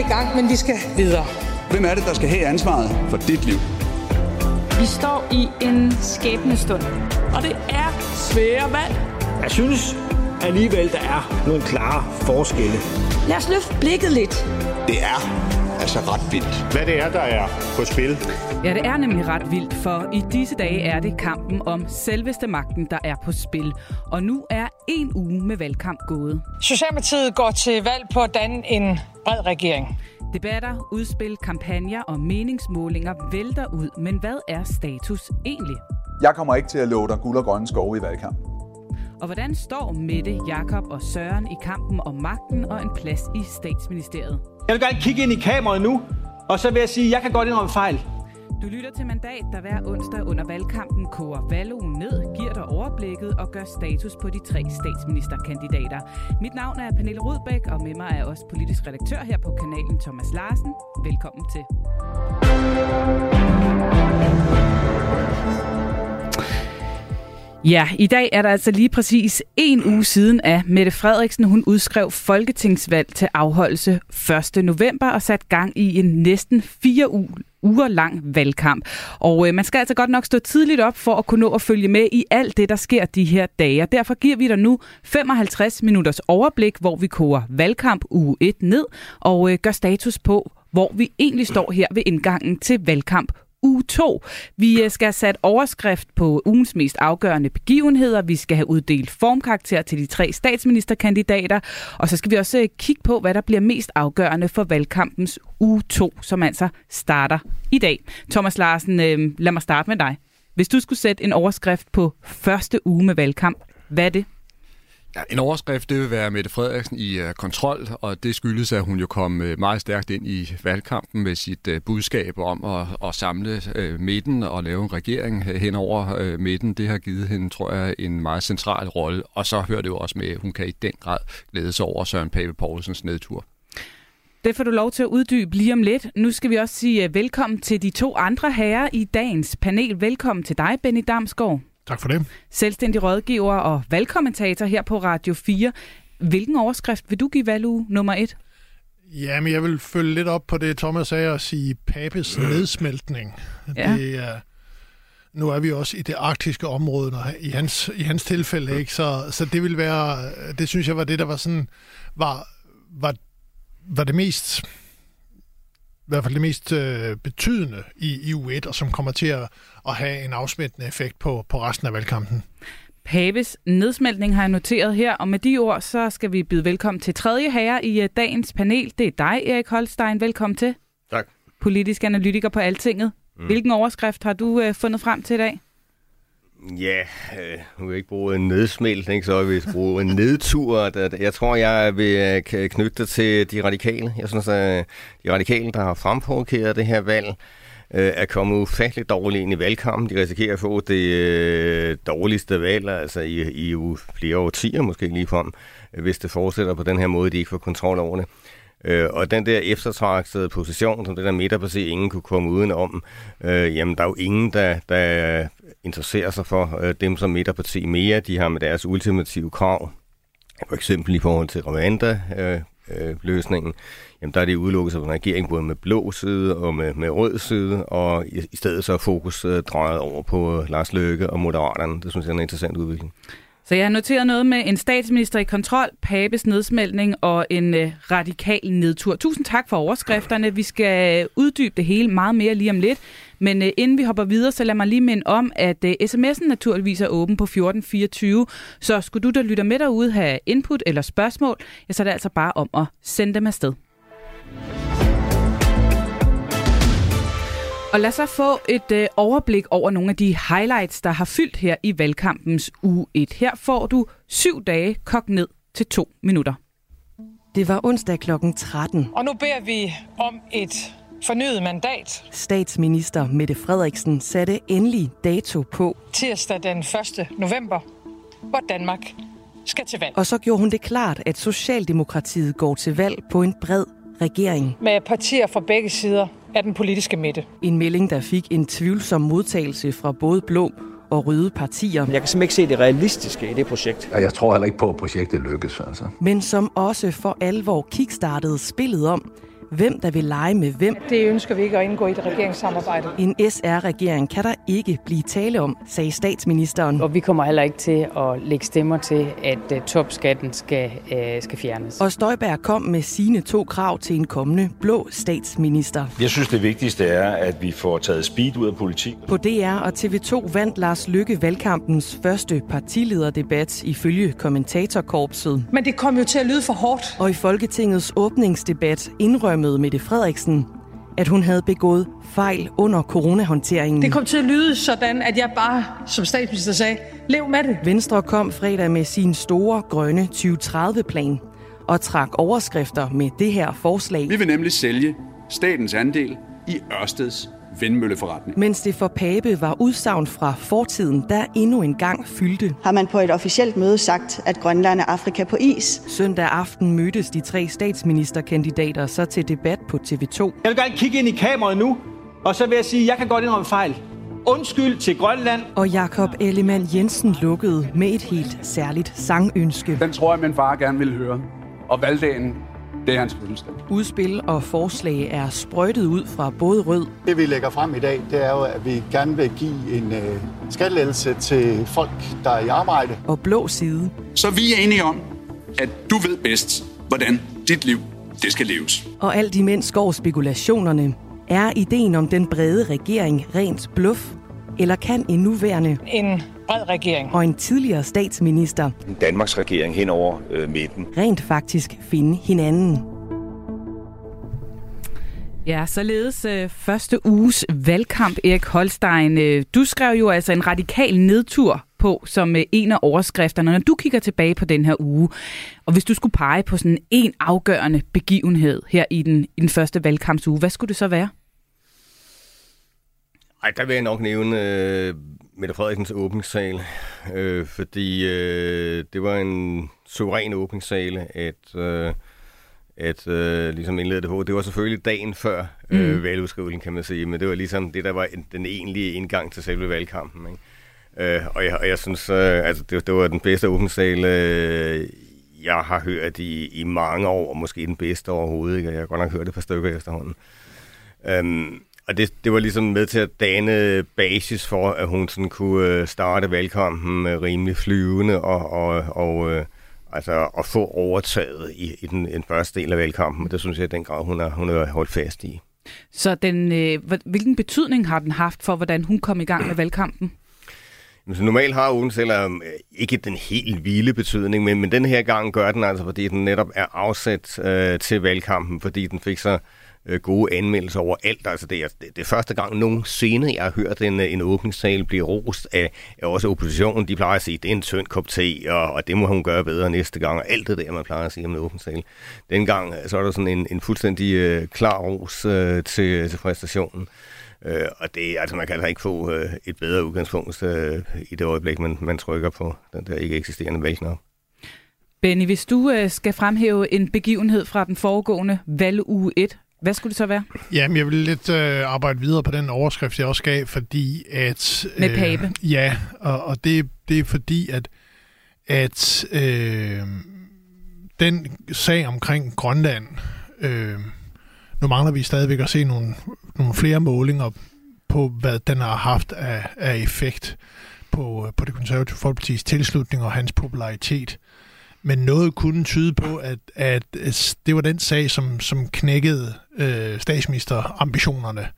i gang, men vi skal videre. Hvem er det, der skal have ansvaret for dit liv? Vi står i en skæbnestund. Og det er svære valg. Jeg synes alligevel, der er nogle klare forskelle. Lad os løfte blikket lidt. Det er altså ret vildt. Hvad det er, der er på spil. Ja, det er nemlig ret vildt, for i disse dage er det kampen om selveste magten, der er på spil. Og nu er en uge med valgkamp gået. Socialdemokratiet går til valg på at danne en bred regering. Debatter, udspil, kampagner og meningsmålinger vælter ud. Men hvad er status egentlig? Jeg kommer ikke til at love dig guld og grønne skove i valgkampen. Og hvordan står Mette, Jakob og Søren i kampen om magten og en plads i statsministeriet? Jeg vil gerne kigge ind i kameraet nu, og så vil jeg sige, at jeg kan godt indrømme fejl. Du lytter til Mandat, der hver onsdag under valgkampen koger valgen ned, giver dig overblikket og gør status på de tre statsministerkandidater. Mit navn er Pernille Rudbæk, og med mig er også politisk redaktør her på kanalen Thomas Larsen. Velkommen til. Ja, i dag er der altså lige præcis en uge siden, at Mette Frederiksen hun udskrev folketingsvalg til afholdelse 1. november og sat gang i en næsten fire uge uger lang valgkamp. Og øh, man skal altså godt nok stå tidligt op for at kunne nå at følge med i alt det, der sker de her dage. Og derfor giver vi dig nu 55 minutters overblik, hvor vi koger valgkamp uge 1 ned og øh, gør status på, hvor vi egentlig står her ved indgangen til valgkamp uge 2. Vi øh, skal have sat overskrift på ugens mest afgørende begivenheder. Vi skal have uddelt formkarakter til de tre statsministerkandidater. Og så skal vi også øh, kigge på, hvad der bliver mest afgørende for valgkampens uge 2, som altså starter i dag. Thomas Larsen, øh, lad mig starte med dig. Hvis du skulle sætte en overskrift på første uge med valgkamp, hvad er det? Ja, en overskrift, det vil være Mette Frederiksen i uh, kontrol, og det skyldes, at hun jo kom uh, meget stærkt ind i valgkampen med sit uh, budskab om at, at samle uh, midten og lave en regering hen over uh, midten. Det har givet hende, tror jeg, en meget central rolle, og så hører det jo også med, at hun kan i den grad glæde sig over Søren Pape Poulsens nedtur. Det får du lov til at uddybe lige om lidt. Nu skal vi også sige velkommen til de to andre herrer i dagens panel. Velkommen til dig, Benny Damsgaard. Tak for det. Selvstændig rådgiver og valgkommentator her på Radio 4. Hvilken overskrift vil du give valg nummer et? Ja, men jeg vil følge lidt op på det, Thomas sagde, og sige Papes nedsmeltning. Ja. Det er, nu er vi også i det arktiske område, når, i, hans, i hans tilfælde, ikke? Så, så det vil være, det synes jeg var det, der var sådan, var, var, var det mest i hvert fald det mest øh, betydende i, i U1, og som kommer til at, at have en afsmittende effekt på, på resten af valgkampen. Paves nedsmeltning har jeg noteret her, og med de ord, så skal vi byde velkommen til tredje herre i uh, dagens panel. Det er dig, Erik Holstein. Velkommen til. Tak. Politisk analytiker på Altinget. Mm. Hvilken overskrift har du uh, fundet frem til i dag? Ja, øh, nu vil jeg ikke bruge en nedsmeltning, så vil jeg bruge en nedtur. Jeg tror, jeg vil knytte det til de radikale. Jeg synes, at de radikale, der har fremprovokeret det her valg, Øh, er kommet ufatteligt dårligt ind i valgkampen. De risikerer at få det øh, dårligste valg altså i, i flere årtier måske ligefrem, hvis det fortsætter på den her måde, de ikke får kontrol over det. Øh, og den der eftertragtede position, som det der midterparti ingen kunne komme udenom, øh, jamen der er jo ingen, der, der interesserer sig for øh, dem som midterparti mere. De har med deres ultimative krav, for eksempel i forhold til Rwanda, øh, øh, jamen der er det udelukket som en regering både med blå side og med, med rød side, og i, i stedet så er fokus øh, drejet over på øh, Lars Løkke og Moderaterne. Det synes jeg er en interessant udvikling. Så jeg har noteret noget med en statsminister i kontrol, Papes nedsmeltning og en øh, radikal nedtur. Tusind tak for overskrifterne. Vi skal øh, uddybe det hele meget mere lige om lidt. Men øh, inden vi hopper videre, så lad mig lige minde om, at øh, sms'en naturligvis er åben på 1424. Så skulle du, der lytter med derude, have input eller spørgsmål, ja, så er det altså bare om at sende dem afsted. Og lad os få et øh, overblik over nogle af de highlights, der har fyldt her i valgkampens uge 1. Her får du syv dage kogt ned til to minutter. Det var onsdag kl. 13. Og nu beder vi om et fornyet mandat. Statsminister Mette Frederiksen satte endelig dato på. Tirsdag den 1. november, hvor Danmark skal til valg. Og så gjorde hun det klart, at Socialdemokratiet går til valg på en bred regering. Med partier fra begge sider af den politiske midte. En melding, der fik en tvivlsom modtagelse fra både blå og røde partier. Jeg kan simpelthen ikke se det realistiske i det projekt. Jeg tror heller ikke på, at projektet lykkes. Altså. Men som også for alvor kickstartede spillet om, hvem der vil lege med hvem. Det ønsker vi ikke at indgå i et regeringssamarbejde. En SR-regering kan der ikke blive tale om, sagde statsministeren. Og vi kommer heller ikke til at lægge stemmer til, at uh, topskatten skal, uh, skal fjernes. Og Støjberg kom med sine to krav til en kommende blå statsminister. Jeg synes, det vigtigste er, at vi får taget speed ud af politik. På DR og TV2 vandt Lars Lykke valgkampens første partilederdebat ifølge kommentatorkorpset. Men det kom jo til at lyde for hårdt. Og i Folketingets åbningsdebat indrømmede Mette Frederiksen, at hun havde begået fejl under coronahåndteringen. Det kom til at lyde sådan, at jeg bare som statsminister sagde, lev med det. Venstre kom fredag med sin store grønne 2030-plan og trak overskrifter med det her forslag. Vi vil nemlig sælge statens andel i Ørsteds vindmølleforretning. Mens det for Pape var udsagn fra fortiden, der endnu en gang fyldte. Har man på et officielt møde sagt, at Grønland er Afrika på is? Søndag aften mødtes de tre statsministerkandidater så til debat på TV2. Jeg vil gerne kigge ind i kameraet nu, og så vil jeg sige, at jeg kan godt indrømme fejl. Undskyld til Grønland. Og Jakob Ellemann Jensen lukkede med et helt særligt sangønske. Den tror jeg, min far gerne ville høre. Og valgdagen, det er hans fødselsdag. Udspil og forslag er sprøjtet ud fra både rød. Det vi lægger frem i dag, det er jo, at vi gerne vil give en øh, skattelettelse til folk, der er i arbejde. Og blå side. Så vi er enige om, at du ved bedst, hvordan dit liv det skal leves. Og alt imens går spekulationerne. Er ideen om den brede regering rent bluff? Eller kan en nuværende En bred regering. og en tidligere statsminister En Danmarks regering hen over øh, midten. rent faktisk finde hinanden? Ja, således øh, første uges valgkamp, Erik Holstein. Øh, du skrev jo altså en radikal nedtur på som øh, en af overskrifterne, når du kigger tilbage på den her uge. Og hvis du skulle pege på sådan en afgørende begivenhed her i den, i den første valgkampsuge, hvad skulle det så være? Ej, der vil jeg nok nævne øh, Mette Frederiksens åbningssal, øh, fordi øh, det var en suveræn åbningssale, at, øh, at øh, ligesom indlede det på. Det var selvfølgelig dagen før øh, Mm. valgudskrivelsen, kan man sige, men det var ligesom det, der var en, den egentlige indgang til selve valgkampen. Ikke? Øh, og, jeg, og jeg synes, øh, altså, det, det var den bedste åbningssal, øh, jeg har hørt i, i mange år, og måske den bedste overhovedet. Ikke? Jeg har godt nok hørt et par stykker efterhånden. Øhm, og det, det var ligesom med til at dane basis for, at hun sådan kunne øh, starte valgkampen med rimelig flyvende og, og, og øh, altså at få overtaget i, i den, den første del af valgkampen. Og det synes jeg i den grad, hun har, hun har holdt fast i. Så den, øh, hvilken betydning har den haft for, hvordan hun kom i gang med valgkampen? Så normalt har ugen selv øh, ikke den helt vilde betydning, men, men den her gang gør den altså, fordi den netop er afsat øh, til valgkampen, fordi den fik så øh, gode anmeldelser over alt. Altså det er, det, er første gang nogensinde, jeg har hørt en, øh, en åbningssal blive rost af, af også oppositionen. De plejer at sige, det er en tynd kop te, og, og det må hun gøre bedre næste gang, og alt det der, man plejer at sige om en åbningstale. Dengang øh, så er der sådan en, en fuldstændig øh, klar ros øh, til, til præstationen. Øh, og det, altså man kan altså ikke få øh, et bedre udgangspunkt øh, i det øjeblik, man, man trykker på den der ikke eksisterende valgknap. Benny, hvis du øh, skal fremhæve en begivenhed fra den foregående valguge 1, hvad skulle det så være? Jamen, jeg vil lidt øh, arbejde videre på den overskrift, jeg også gav, fordi at... Med Pape. Ja, og, og det, det er fordi, at, at øh, den sag omkring Grønland, øh, nu mangler vi stadigvæk at se nogle, nogle flere målinger på, hvad den har haft af, af effekt på, på det konservative folkepartis tilslutning og hans popularitet. Men noget kunne tyde på, at, at det var den sag, som, som knækkede øh, statsministerambitionerne.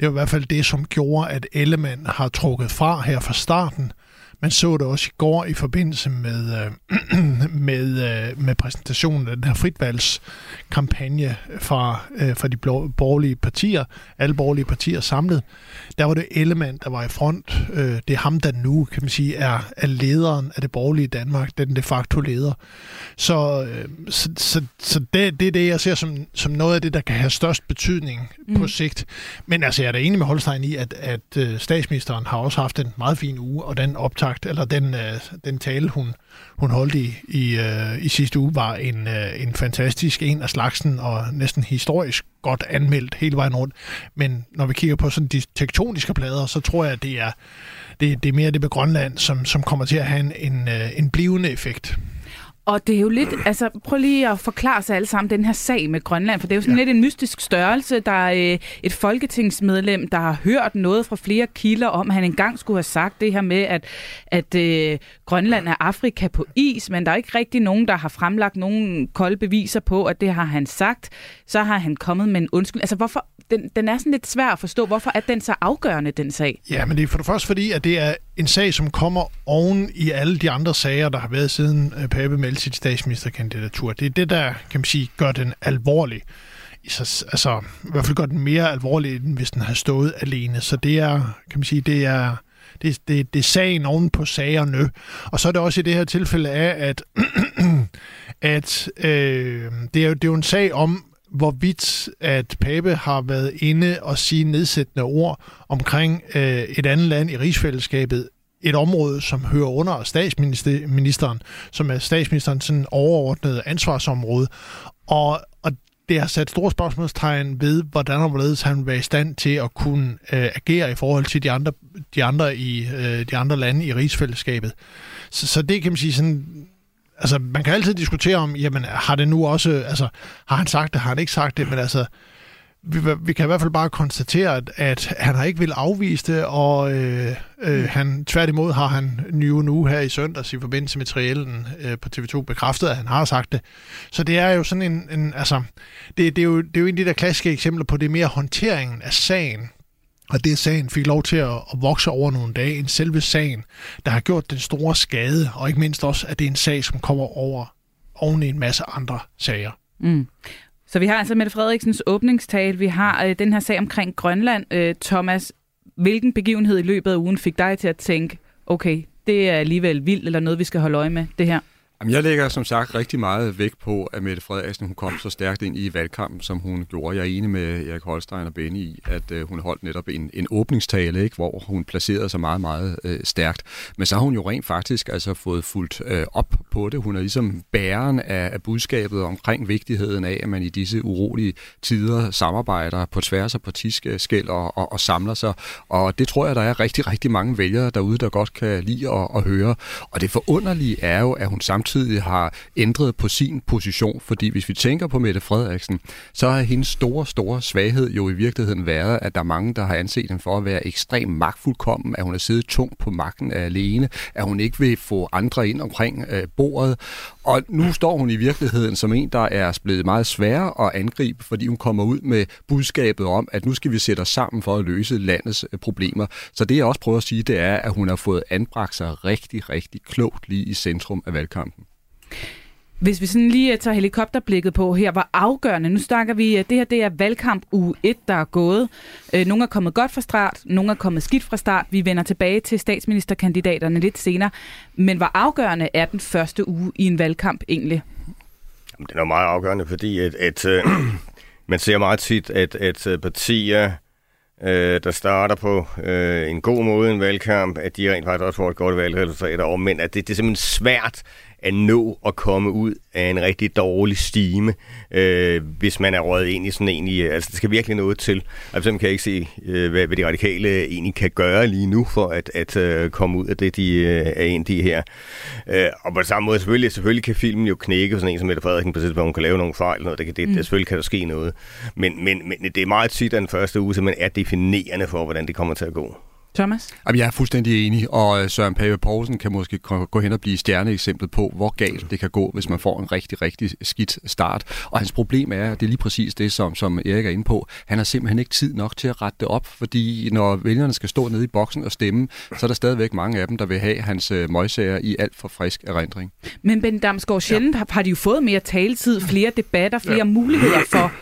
Det var i hvert fald det, som gjorde, at Ellemann har trukket fra her fra starten. Man så det også i går i forbindelse med, øh, med, øh, med præsentationen af den her fritvalgskampagne fra, øh, fra de blå, borgerlige partier, alle borgerlige partier samlet. Der var det Ellemann, der var i front. Øh, det er ham, der nu, kan man sige, er, er lederen af det borgerlige Danmark, den de facto leder. Så, øh, så, så, så det, det er det, jeg ser som, som noget af det, der kan have størst betydning mm. på sigt. Men altså, jeg er da enig med Holstein i, at, at øh, statsministeren har også haft en meget fin uge, og den optakt, eller den, øh, den tale, hun, hun holdt i, i, øh, i sidste uge, var en, øh, en fantastisk en af slagsen, og næsten historisk godt anmeldt hele vejen rundt. Men når vi kigger på sådan de tektoniske plader, så tror jeg, at det er, det, det er mere det med Grønland, som, som kommer til at have en, en, øh, en blivende effekt. Og det er jo lidt, altså prøv lige at forklare sig alle sammen den her sag med Grønland, for det er jo sådan ja. lidt en mystisk størrelse. Der er øh, et folketingsmedlem, der har hørt noget fra flere kilder om, at han engang skulle have sagt det her med, at, at øh, Grønland er Afrika på is, men der er ikke rigtig nogen, der har fremlagt nogen kolde beviser på, at det har han sagt. Så har han kommet med en undskyld. Altså hvorfor, den, den er sådan lidt svær at forstå, hvorfor er den så afgørende, den sag? Ja, men det er for det første fordi, at det er en sag, som kommer oven i alle de andre sager, der har været siden øh, Pape meldte sit statsministerkandidatur. Det er det, der kan man sige, gør den alvorlig. Altså, i hvert fald gør den mere alvorlig, end hvis den har stået alene. Så det er, kan man sige, det er, det, det, det er sagen oven på sagerne. Og så er det også i det her tilfælde af, at, at øh, det, er jo, det er jo en sag om, hvorvidt at Pape har været inde og sige nedsættende ord omkring øh, et andet land i rigsfællesskabet, et område, som hører under statsministeren, som er statsministerens sådan overordnede ansvarsområde. Og, og det har sat store spørgsmålstegn ved, hvordan og hvorledes han var i stand til at kunne øh, agere i forhold til de andre, de andre i øh, de andre lande i rigsfællesskabet. Så, så det kan man sige sådan altså, man kan altid diskutere om, jamen, har det nu også, altså, har han sagt det, har han ikke sagt det, men altså, vi, vi kan i hvert fald bare konstatere, at, at han har ikke vil afvise det, og øh, øh, han, tværtimod har han nye nu her i søndags i forbindelse med triellen øh, på TV2 bekræftet, at han har sagt det. Så det er jo sådan en, en altså, det, det, er jo, det er jo en af de der klassiske eksempler på det mere håndteringen af sagen, og det sagen fik lov til at, at vokse over nogle dage, en selve sagen, der har gjort den store skade, og ikke mindst også, at det er en sag, som kommer over oven i en masse andre sager. Mm. Så vi har altså Mette Frederiksens åbningstale, vi har øh, den her sag omkring Grønland. Øh, Thomas, hvilken begivenhed i løbet af ugen fik dig til at tænke, okay, det er alligevel vildt, eller noget, vi skal holde øje med, det her? Jamen, jeg lægger som sagt rigtig meget vægt på, at Mette Frederiksen hun kom så stærkt ind i valgkampen, som hun gjorde. Jeg er enig med Erik Holstein og Benny i, at øh, hun holdt netop en, en åbningstale, ikke, hvor hun placerede sig meget, meget øh, stærkt. Men så har hun jo rent faktisk altså fået fuldt øh, op på det. Hun er ligesom bæren af, af budskabet omkring vigtigheden af, at man i disse urolige tider samarbejder på tværs af partiskæld og, og, og samler sig. Og det tror jeg, der er rigtig, rigtig mange vælgere derude, der godt kan lide at, at høre. Og det forunderlige er jo, at hun samtidig samtidig har ændret på sin position. Fordi hvis vi tænker på Mette Frederiksen, så har hendes store, store svaghed jo i virkeligheden været, at der er mange, der har anset hende for at være ekstremt magtfuldkommen, at hun har siddet tungt på magten alene, at hun ikke vil få andre ind omkring øh, bordet. Og nu står hun i virkeligheden som en, der er blevet meget sværere at angribe, fordi hun kommer ud med budskabet om, at nu skal vi sætte os sammen for at løse landets øh, problemer. Så det jeg også prøver at sige, det er, at hun har fået anbragt sig rigtig, rigtig klogt lige i centrum af valgkampen. Hvis vi sådan lige eh, tager helikopterblikket på her, hvor afgørende, nu snakker vi, at det her det er valgkamp uge 1, der er gået. Eh, nogle er kommet godt fra start, nogle er kommet skidt fra start. Vi vender tilbage til statsministerkandidaterne lidt senere. Men hvor afgørende er den første uge i en valgkamp egentlig? Det er meget afgørende, fordi øh, at, at, man ser meget tit, at, at øh, partier, øh, der starter på øh, en god måde en valgkamp, at de rent faktisk også får et godt valgresultat over, men at det, det er simpelthen svært at nå at komme ud af en rigtig dårlig stime, øh, hvis man er røget ind i sådan en i, altså det skal virkelig noget til. Altså kan jeg ikke se, øh, hvad, hvad de radikale egentlig kan gøre lige nu for at, at øh, komme ud af det, de øh, er ind i her. Øh, og på samme måde, selvfølgelig, selvfølgelig kan filmen jo knække sådan en som Mette Frederiksen, på hvor hun kan lave nogle fejl, noget, det, kan, det, mm. det, selvfølgelig kan der ske noget. Men, men, men det er meget tit, at den første uge simpelthen er definerende for, hvordan det kommer til at gå. Thomas? Jamen, jeg er fuldstændig enig, og øh, Søren Pave Poulsen kan måske gå hen og blive stjerneeksemplet på, hvor galt det kan gå, hvis man får en rigtig, rigtig skidt start. Og hans problem er, det er lige præcis det, som, som Erik er inde på, han har simpelthen ikke tid nok til at rette det op, fordi når vælgerne skal stå nede i boksen og stemme, så er der stadigvæk mange af dem, der vil have hans øh, møgsager i alt for frisk erindring. Men Ben Damsgaard, sjældent ja. har de jo fået mere taletid, flere debatter, flere ja. muligheder for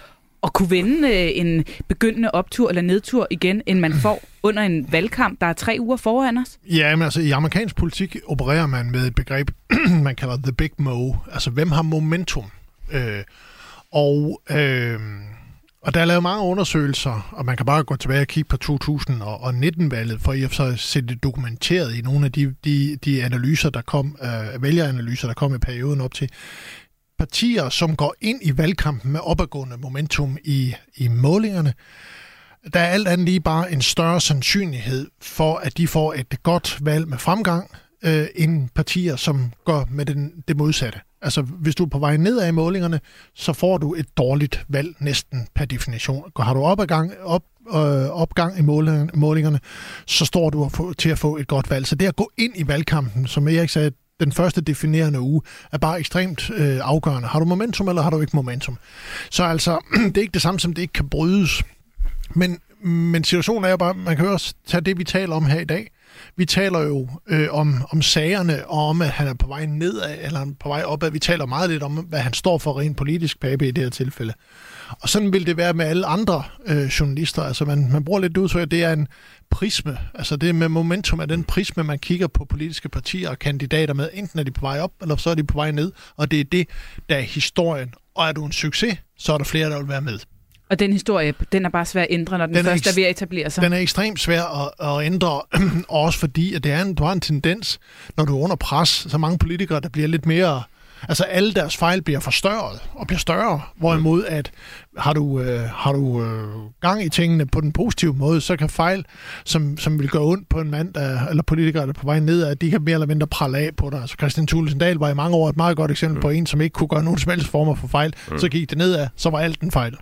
at kunne vende øh, en begyndende optur eller nedtur igen, end man får under en valgkamp, der er tre uger foran os? Ja, men altså i amerikansk politik opererer man med et begreb, man kalder the big mo. Altså, hvem har momentum? Øh, og, øh, og der er lavet mange undersøgelser, og man kan bare gå tilbage og kigge på 2019-valget, for i at så se det dokumenteret i nogle af de, de, de analyser, der kom, øh, vælgeranalyser, der kom i perioden op til partier, som går ind i valgkampen med opadgående momentum i, i målingerne, der er alt andet lige bare en større sandsynlighed for, at de får et godt valg med fremgang, øh, end partier, som går med den, det modsatte. Altså, hvis du er på vej nedad i målingerne, så får du et dårligt valg næsten per definition. Har du opgang, op, øh, opgang i målingerne, så står du til at få et godt valg. Så det at gå ind i valgkampen, som Erik sagde, den første definerende uge, er bare ekstremt øh, afgørende. Har du momentum, eller har du ikke momentum? Så altså, det er ikke det samme som, det ikke kan brydes. Men, men situationen er jo bare, man kan også tage det, vi taler om her i dag. Vi taler jo øh, om, om sagerne, og om, at han er på vej nedad, eller han er på vej opad. Vi taler meget lidt om, hvad han står for rent politisk, Pape, i det her tilfælde. Og sådan vil det være med alle andre øh, journalister. Altså man, man bruger lidt udtryk, at det er en prisme. Altså det med momentum er den prisme, man kigger på politiske partier og kandidater med. Enten er de på vej op, eller så er de på vej ned. Og det er det, der er historien. Og er du en succes, så er der flere, der vil være med. Og den historie, den er bare svær at ændre, når den, den først er, er ved at etablere sig. Den er ekstremt svær at, at ændre, også fordi at det er en, du har en tendens, når du er under pres, så mange politikere, der bliver lidt mere Altså alle deres fejl bliver forstørret og bliver større, hvorimod at har du, øh, har du øh, gang i tingene på den positive måde, så kan fejl, som, som vil gøre ondt på en mand, der, eller politikere, der er på vej ned, at de kan mere eller mindre pralle af på dig. Altså Christian Thulesen Dahl var i mange år et meget godt eksempel mm. på en, som ikke kunne gøre nogen som helst former for fejl. Mm. Så gik det nedad, så var alt en fejl.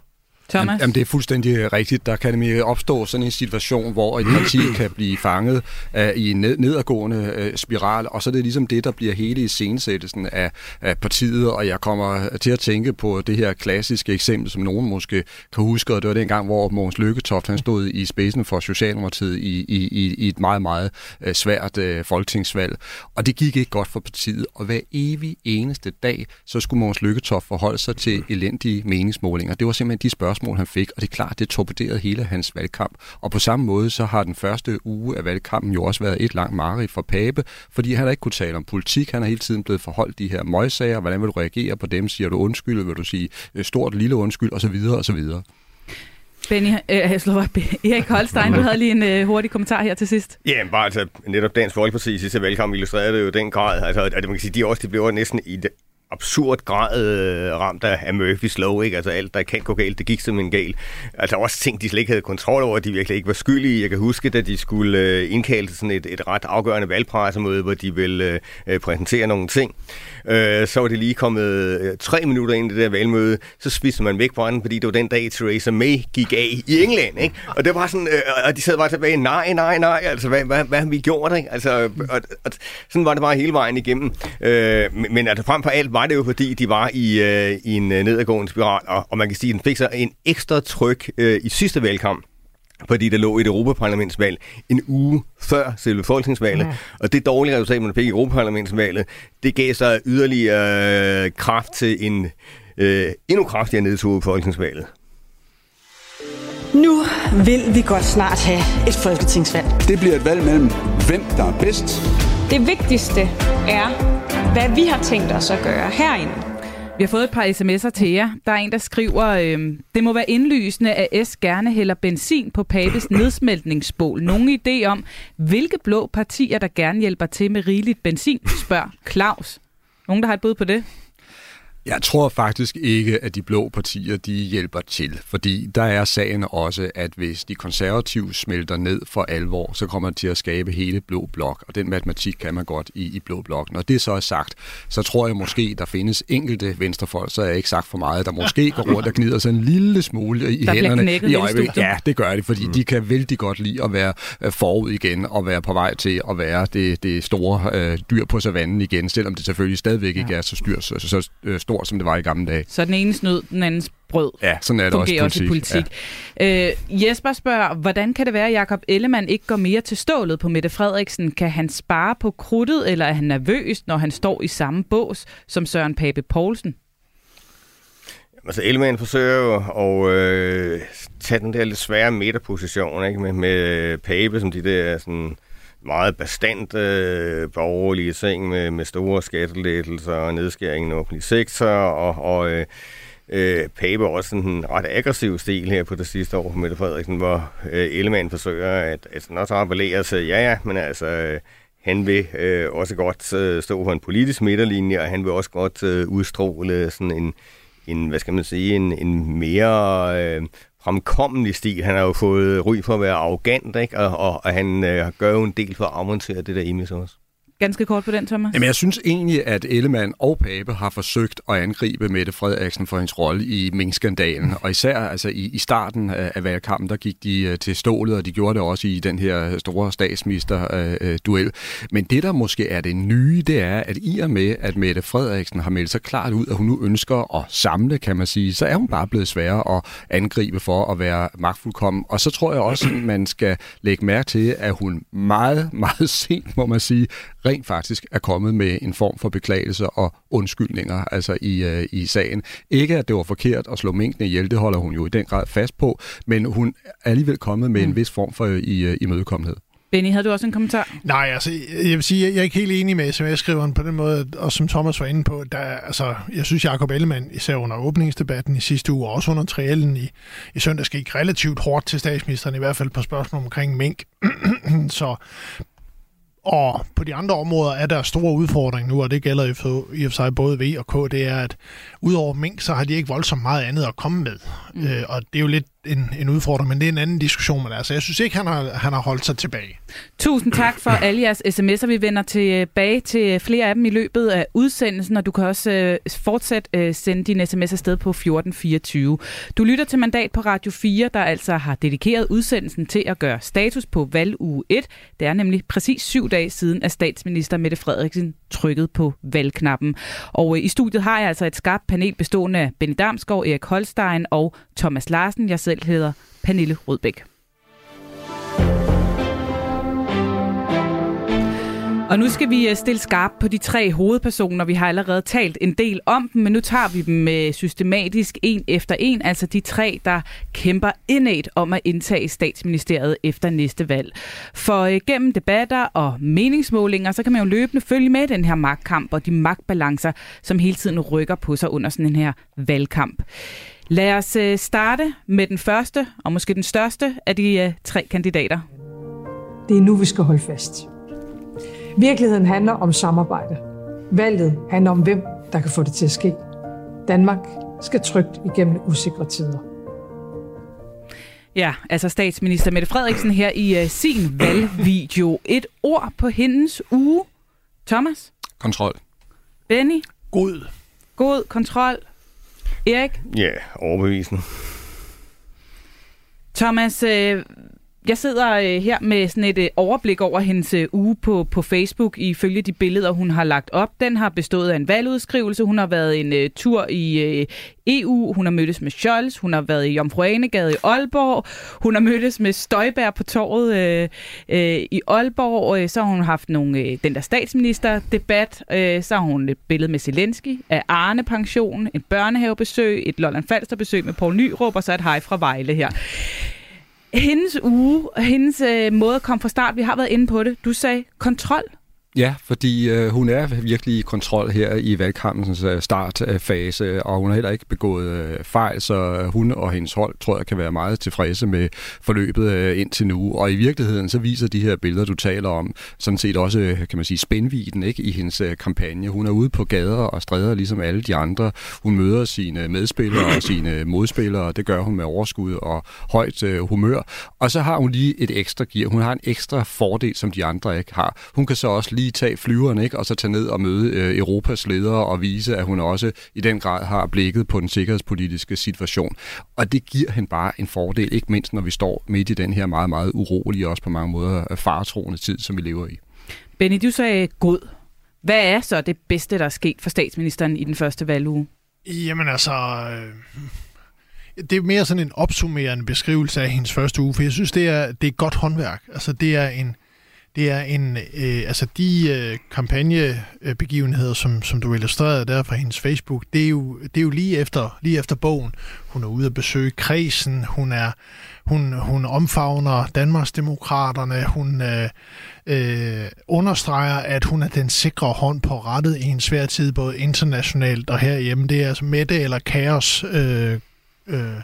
Thomas? Jamen, det er fuldstændig rigtigt. Der kan opstå sådan en situation, hvor et parti kan blive fanget uh, i en ned- nedadgående uh, spiral, og så er det ligesom det, der bliver hele iscenesættelsen af, af partiet, og jeg kommer til at tænke på det her klassiske eksempel, som nogen måske kan huske, og det var den gang, hvor Mogens Lykketoft han stod i spidsen for Socialdemokratiet i, i, i, et meget, meget svært uh, folketingsvalg, og det gik ikke godt for partiet, og hver evig eneste dag, så skulle Mogens Lykketoft forholde sig til elendige meningsmålinger. Det var simpelthen de spørgsmål, spørgsmål, han fik, og det er klart, det torpederede hele hans valgkamp. Og på samme måde, så har den første uge af valgkampen jo også været et langt mareridt for Pape, fordi han har ikke kunne tale om politik. Han har hele tiden blevet forholdt de her møgsager. Hvordan vil du reagere på dem? Siger du undskyld? Vil du sige øh, stort, lille undskyld? Og så videre, og så videre. Benny, øh, jeg slår Erik Holstein, du havde lige en øh, hurtig kommentar her til sidst. Ja, bare altså, netop Dansk Folkeparti i sidste valgkamp illustrerede det jo den grad. Altså, at man kan sige, de også de blev næsten i absurd grad øh, ramt af, af Murphys Law, ikke? Altså alt, der kan gå galt, det gik simpelthen galt. Altså også ting, de slet ikke havde kontrol over, de virkelig ikke var skyldige. Jeg kan huske, da de skulle øh, indkalde sådan et, et ret afgørende valgpressemøde, hvor de ville øh, øh præsentere nogle ting. Øh, så var det lige kommet øh, tre minutter ind i det der valgmøde, så spiste man væk fra den, fordi det var den dag, Theresa May gik af i England, ikke? Og det var sådan, øh, og de sad bare tilbage, nej, nej, nej, altså hvad, hvad, hvad har vi gjort, ikke? Altså, og, og, sådan var det bare hele vejen igennem. Øh, men altså frem for alt var det jo, fordi de var i, øh, i en øh, nedadgående spiral, og, og man kan sige, at den fik sig en ekstra tryk øh, i sidste valgkamp, fordi der lå et Europaparlamentsvalg en uge før selve folketingsvalget. Mm. Og det dårlige resultat, man fik i Europaparlamentsvalget, det gav sig yderligere øh, kraft til en øh, endnu kraftigere nedtur i folketingsvalget. Nu vil vi godt snart have et folketingsvalg. Det bliver et valg mellem, hvem der er bedst. Det vigtigste er, hvad vi har tænkt os at gøre herinde. Vi har fået et par sms'er til jer. Der er en, der skriver, øh, det må være indlysende, at S gerne hælder benzin på Papes nedsmeltningsbål. Nogen idé om, hvilke blå partier, der gerne hjælper til med rigeligt benzin, spørger Claus. Nogen, der har et bud på det? Jeg tror faktisk ikke, at de blå partier de hjælper til, fordi der er sagen også, at hvis de konservative smelter ned for alvor, så kommer det til at skabe hele blå blok, og den matematik kan man godt i, i blå blok. Når det så er sagt, så tror jeg måske, der findes enkelte venstrefolk, så er jeg ikke sagt for meget, der måske går rundt og gnider sig en lille smule i der hænderne i øjeblikket. Ja, det gør de, fordi mm. de kan vældig godt lide at være øh, forud igen og være på vej til at være det, det store øh, dyr på savannen igen, selvom det selvfølgelig stadigvæk ikke er så, styr, så, så, så øh, stort, som det var i gamle dage. Så den ene snød, den andens brød. Ja, sådan er det også i politik. Også i politik. Ja. Øh, Jesper spørger, hvordan kan det være, at Jacob Ellemann ikke går mere til stålet på Mette Frederiksen? Kan han spare på krudtet, eller er han nervøs, når han står i samme bås som Søren Pape Poulsen? Altså Ellemann forsøger jo at øh, tage den der lidt svære midterposition ikke? Med, med Pape som de der sådan meget bestandt øh, borgerlige ting med, med store skattelettelser og nedskæring i offentlig sektor, og, og øh, øh, Pape også sådan en ret aggressiv stil her på det sidste år med Mette Frederiksen, hvor øh, Ellemann forsøger at, at også appellere til, ja ja, men altså... Øh, han vil øh, også godt øh, stå på en politisk midterlinje, og han vil også godt øh, udstråle sådan en, en, hvad skal man sige, en, en mere øh, fremkommelig stil. Han har jo fået ry for at være arrogant, ikke? Og, og, og han øh, gør jo en del for at afmontere det der image også ganske kort på den, Thomas? Jamen, jeg synes egentlig, at Ellemann og Pape har forsøgt at angribe Mette Frederiksen for hendes rolle i minkskandalen. Og især altså, i, i starten af, af valgkampen, der gik de øh, til stålet, og de gjorde det også i den her store statsminister-duel. Men det, der måske er det nye, det er, at i og med, at Mette Frederiksen har meldt sig klart ud, at hun nu ønsker at samle, kan man sige, så er hun bare blevet sværere at angribe for at være magtfuldkommen. Og så tror jeg også, at man skal lægge mærke til, at hun meget, meget sent, må man sige, rent faktisk er kommet med en form for beklagelse og undskyldninger altså i, øh, i sagen. Ikke at det var forkert at slå mængden ihjel, det holder hun jo i den grad fast på, men hun er alligevel kommet med mm. en vis form for øh, i, øh, imødekommenhed. Benny, havde du også en kommentar? Nej, altså, jeg vil sige, jeg er ikke helt enig med sms-skriveren på den måde, og som Thomas var inde på, der, altså, jeg synes, Jacob Ellemann, især under åbningsdebatten i sidste uge, og også under triellen i, i søndags, gik relativt hårdt til statsministeren, i hvert fald på spørgsmål omkring mink. så og på de andre områder er der store udfordringer nu, og det gælder i og for sig både V og K, det er, at udover mink, så har de ikke voldsomt meget andet at komme med. Mm. Øh, og det er jo lidt en, en udfordring, men det er en anden diskussion. Men altså, jeg synes ikke, han har, han har holdt sig tilbage. Tusind tak for alle jeres sms'er. Vi vender tilbage til øh, øh, flere af dem i løbet af udsendelsen, og du kan også øh, fortsat øh, sende din sms afsted på 1424. Du lytter til Mandat på Radio 4, der altså har dedikeret udsendelsen til at gøre status på valguge 1. Det er nemlig præcis syv dage siden, at statsminister Mette Frederiksen trykket på valgknappen. Og øh, i studiet har jeg altså et skarpt panel bestående af Benny Damsgaard, Erik Holstein og Thomas Larsen. Jeg selv hedder Pernille Rødbæk. Og nu skal vi øh, stille skarp på de tre hovedpersoner. Vi har allerede talt en del om dem, men nu tager vi dem øh, systematisk en efter en. Altså de tre, der kæmper indad om at indtage statsministeriet efter næste valg. For øh, gennem debatter og meningsmålinger, så kan man jo løbende følge med den her magtkamp og de magtbalancer, som hele tiden rykker på sig under sådan en her valgkamp. Lad os starte med den første, og måske den største af de tre kandidater. Det er nu, vi skal holde fast. Virkeligheden handler om samarbejde. Valget handler om, hvem der kan få det til at ske. Danmark skal trygt igennem usikre tider. Ja, altså statsminister Mette Frederiksen her i uh, sin valgvideo. Et ord på hendes uge. Thomas? Kontrol. Benny? God. God kontrol. Erik? Ja, overbevisende. Thomas, øh, jeg sidder øh, her med sådan et øh, overblik over hendes øh, uge på, på Facebook ifølge de billeder, hun har lagt op. Den har bestået af en valgudskrivelse. Hun har været en uh, tur i øh, uh, EU. Hun har mødtes med Scholz. Hun har været i Jomfru Anegade i Aalborg. Hun har mødtes med Støjbær på torvet uh, uh, i Aalborg. Uh, så har hun haft nogle, uh, den der statsminister-debat. Uh, så har hun et billede med Zelensky af Arne Pension, et børnehavebesøg, et Lolland Falster-besøg med Poul Nyrup, og så et hej fra Vejle her hendes uge, hendes øh, måde at komme fra start, vi har været inde på det. Du sagde kontrol. Ja, fordi øh, hun er virkelig i kontrol her i valgkampens øh, startfase, og hun har heller ikke begået øh, fejl, så øh, hun og hendes hold, tror jeg, kan være meget tilfredse med forløbet øh, indtil nu. Og i virkeligheden, så viser de her billeder, du taler om, sådan set også, øh, kan man sige, spændviden ikke, i hendes øh, kampagne. Hun er ude på gader og stræder, ligesom alle de andre. Hun møder sine medspillere og sine modspillere, og det gør hun med overskud og højt øh, humør. Og så har hun lige et ekstra gear. Hun har en ekstra fordel, som de andre ikke har. Hun kan så også lige lige tage flyveren, ikke? og så tage ned og møde øh, Europas ledere og vise, at hun også i den grad har blikket på den sikkerhedspolitiske situation. Og det giver hende bare en fordel, ikke mindst når vi står midt i den her meget, meget urolige, også på mange måder øh, faretroende tid, som vi lever i. Benny, du sagde god. Hvad er så det bedste, der er sket for statsministeren i den første valguge? Jamen altså... Øh det er mere sådan en opsummerende beskrivelse af hendes første uge, for jeg synes, det er, det er godt håndværk. Altså, det er en, det er en, øh, altså de øh, kampagnebegivenheder, som, som du illustrerede der fra hendes Facebook, det er jo, det er jo lige, efter, lige efter bogen. Hun er ude at besøge kredsen, hun er hun, hun omfavner Danmarksdemokraterne, hun øh, øh, understreger, at hun er den sikre hånd på rettet i en svær tid, både internationalt og herhjemme. Det er altså mætte eller Kaos øh, øh,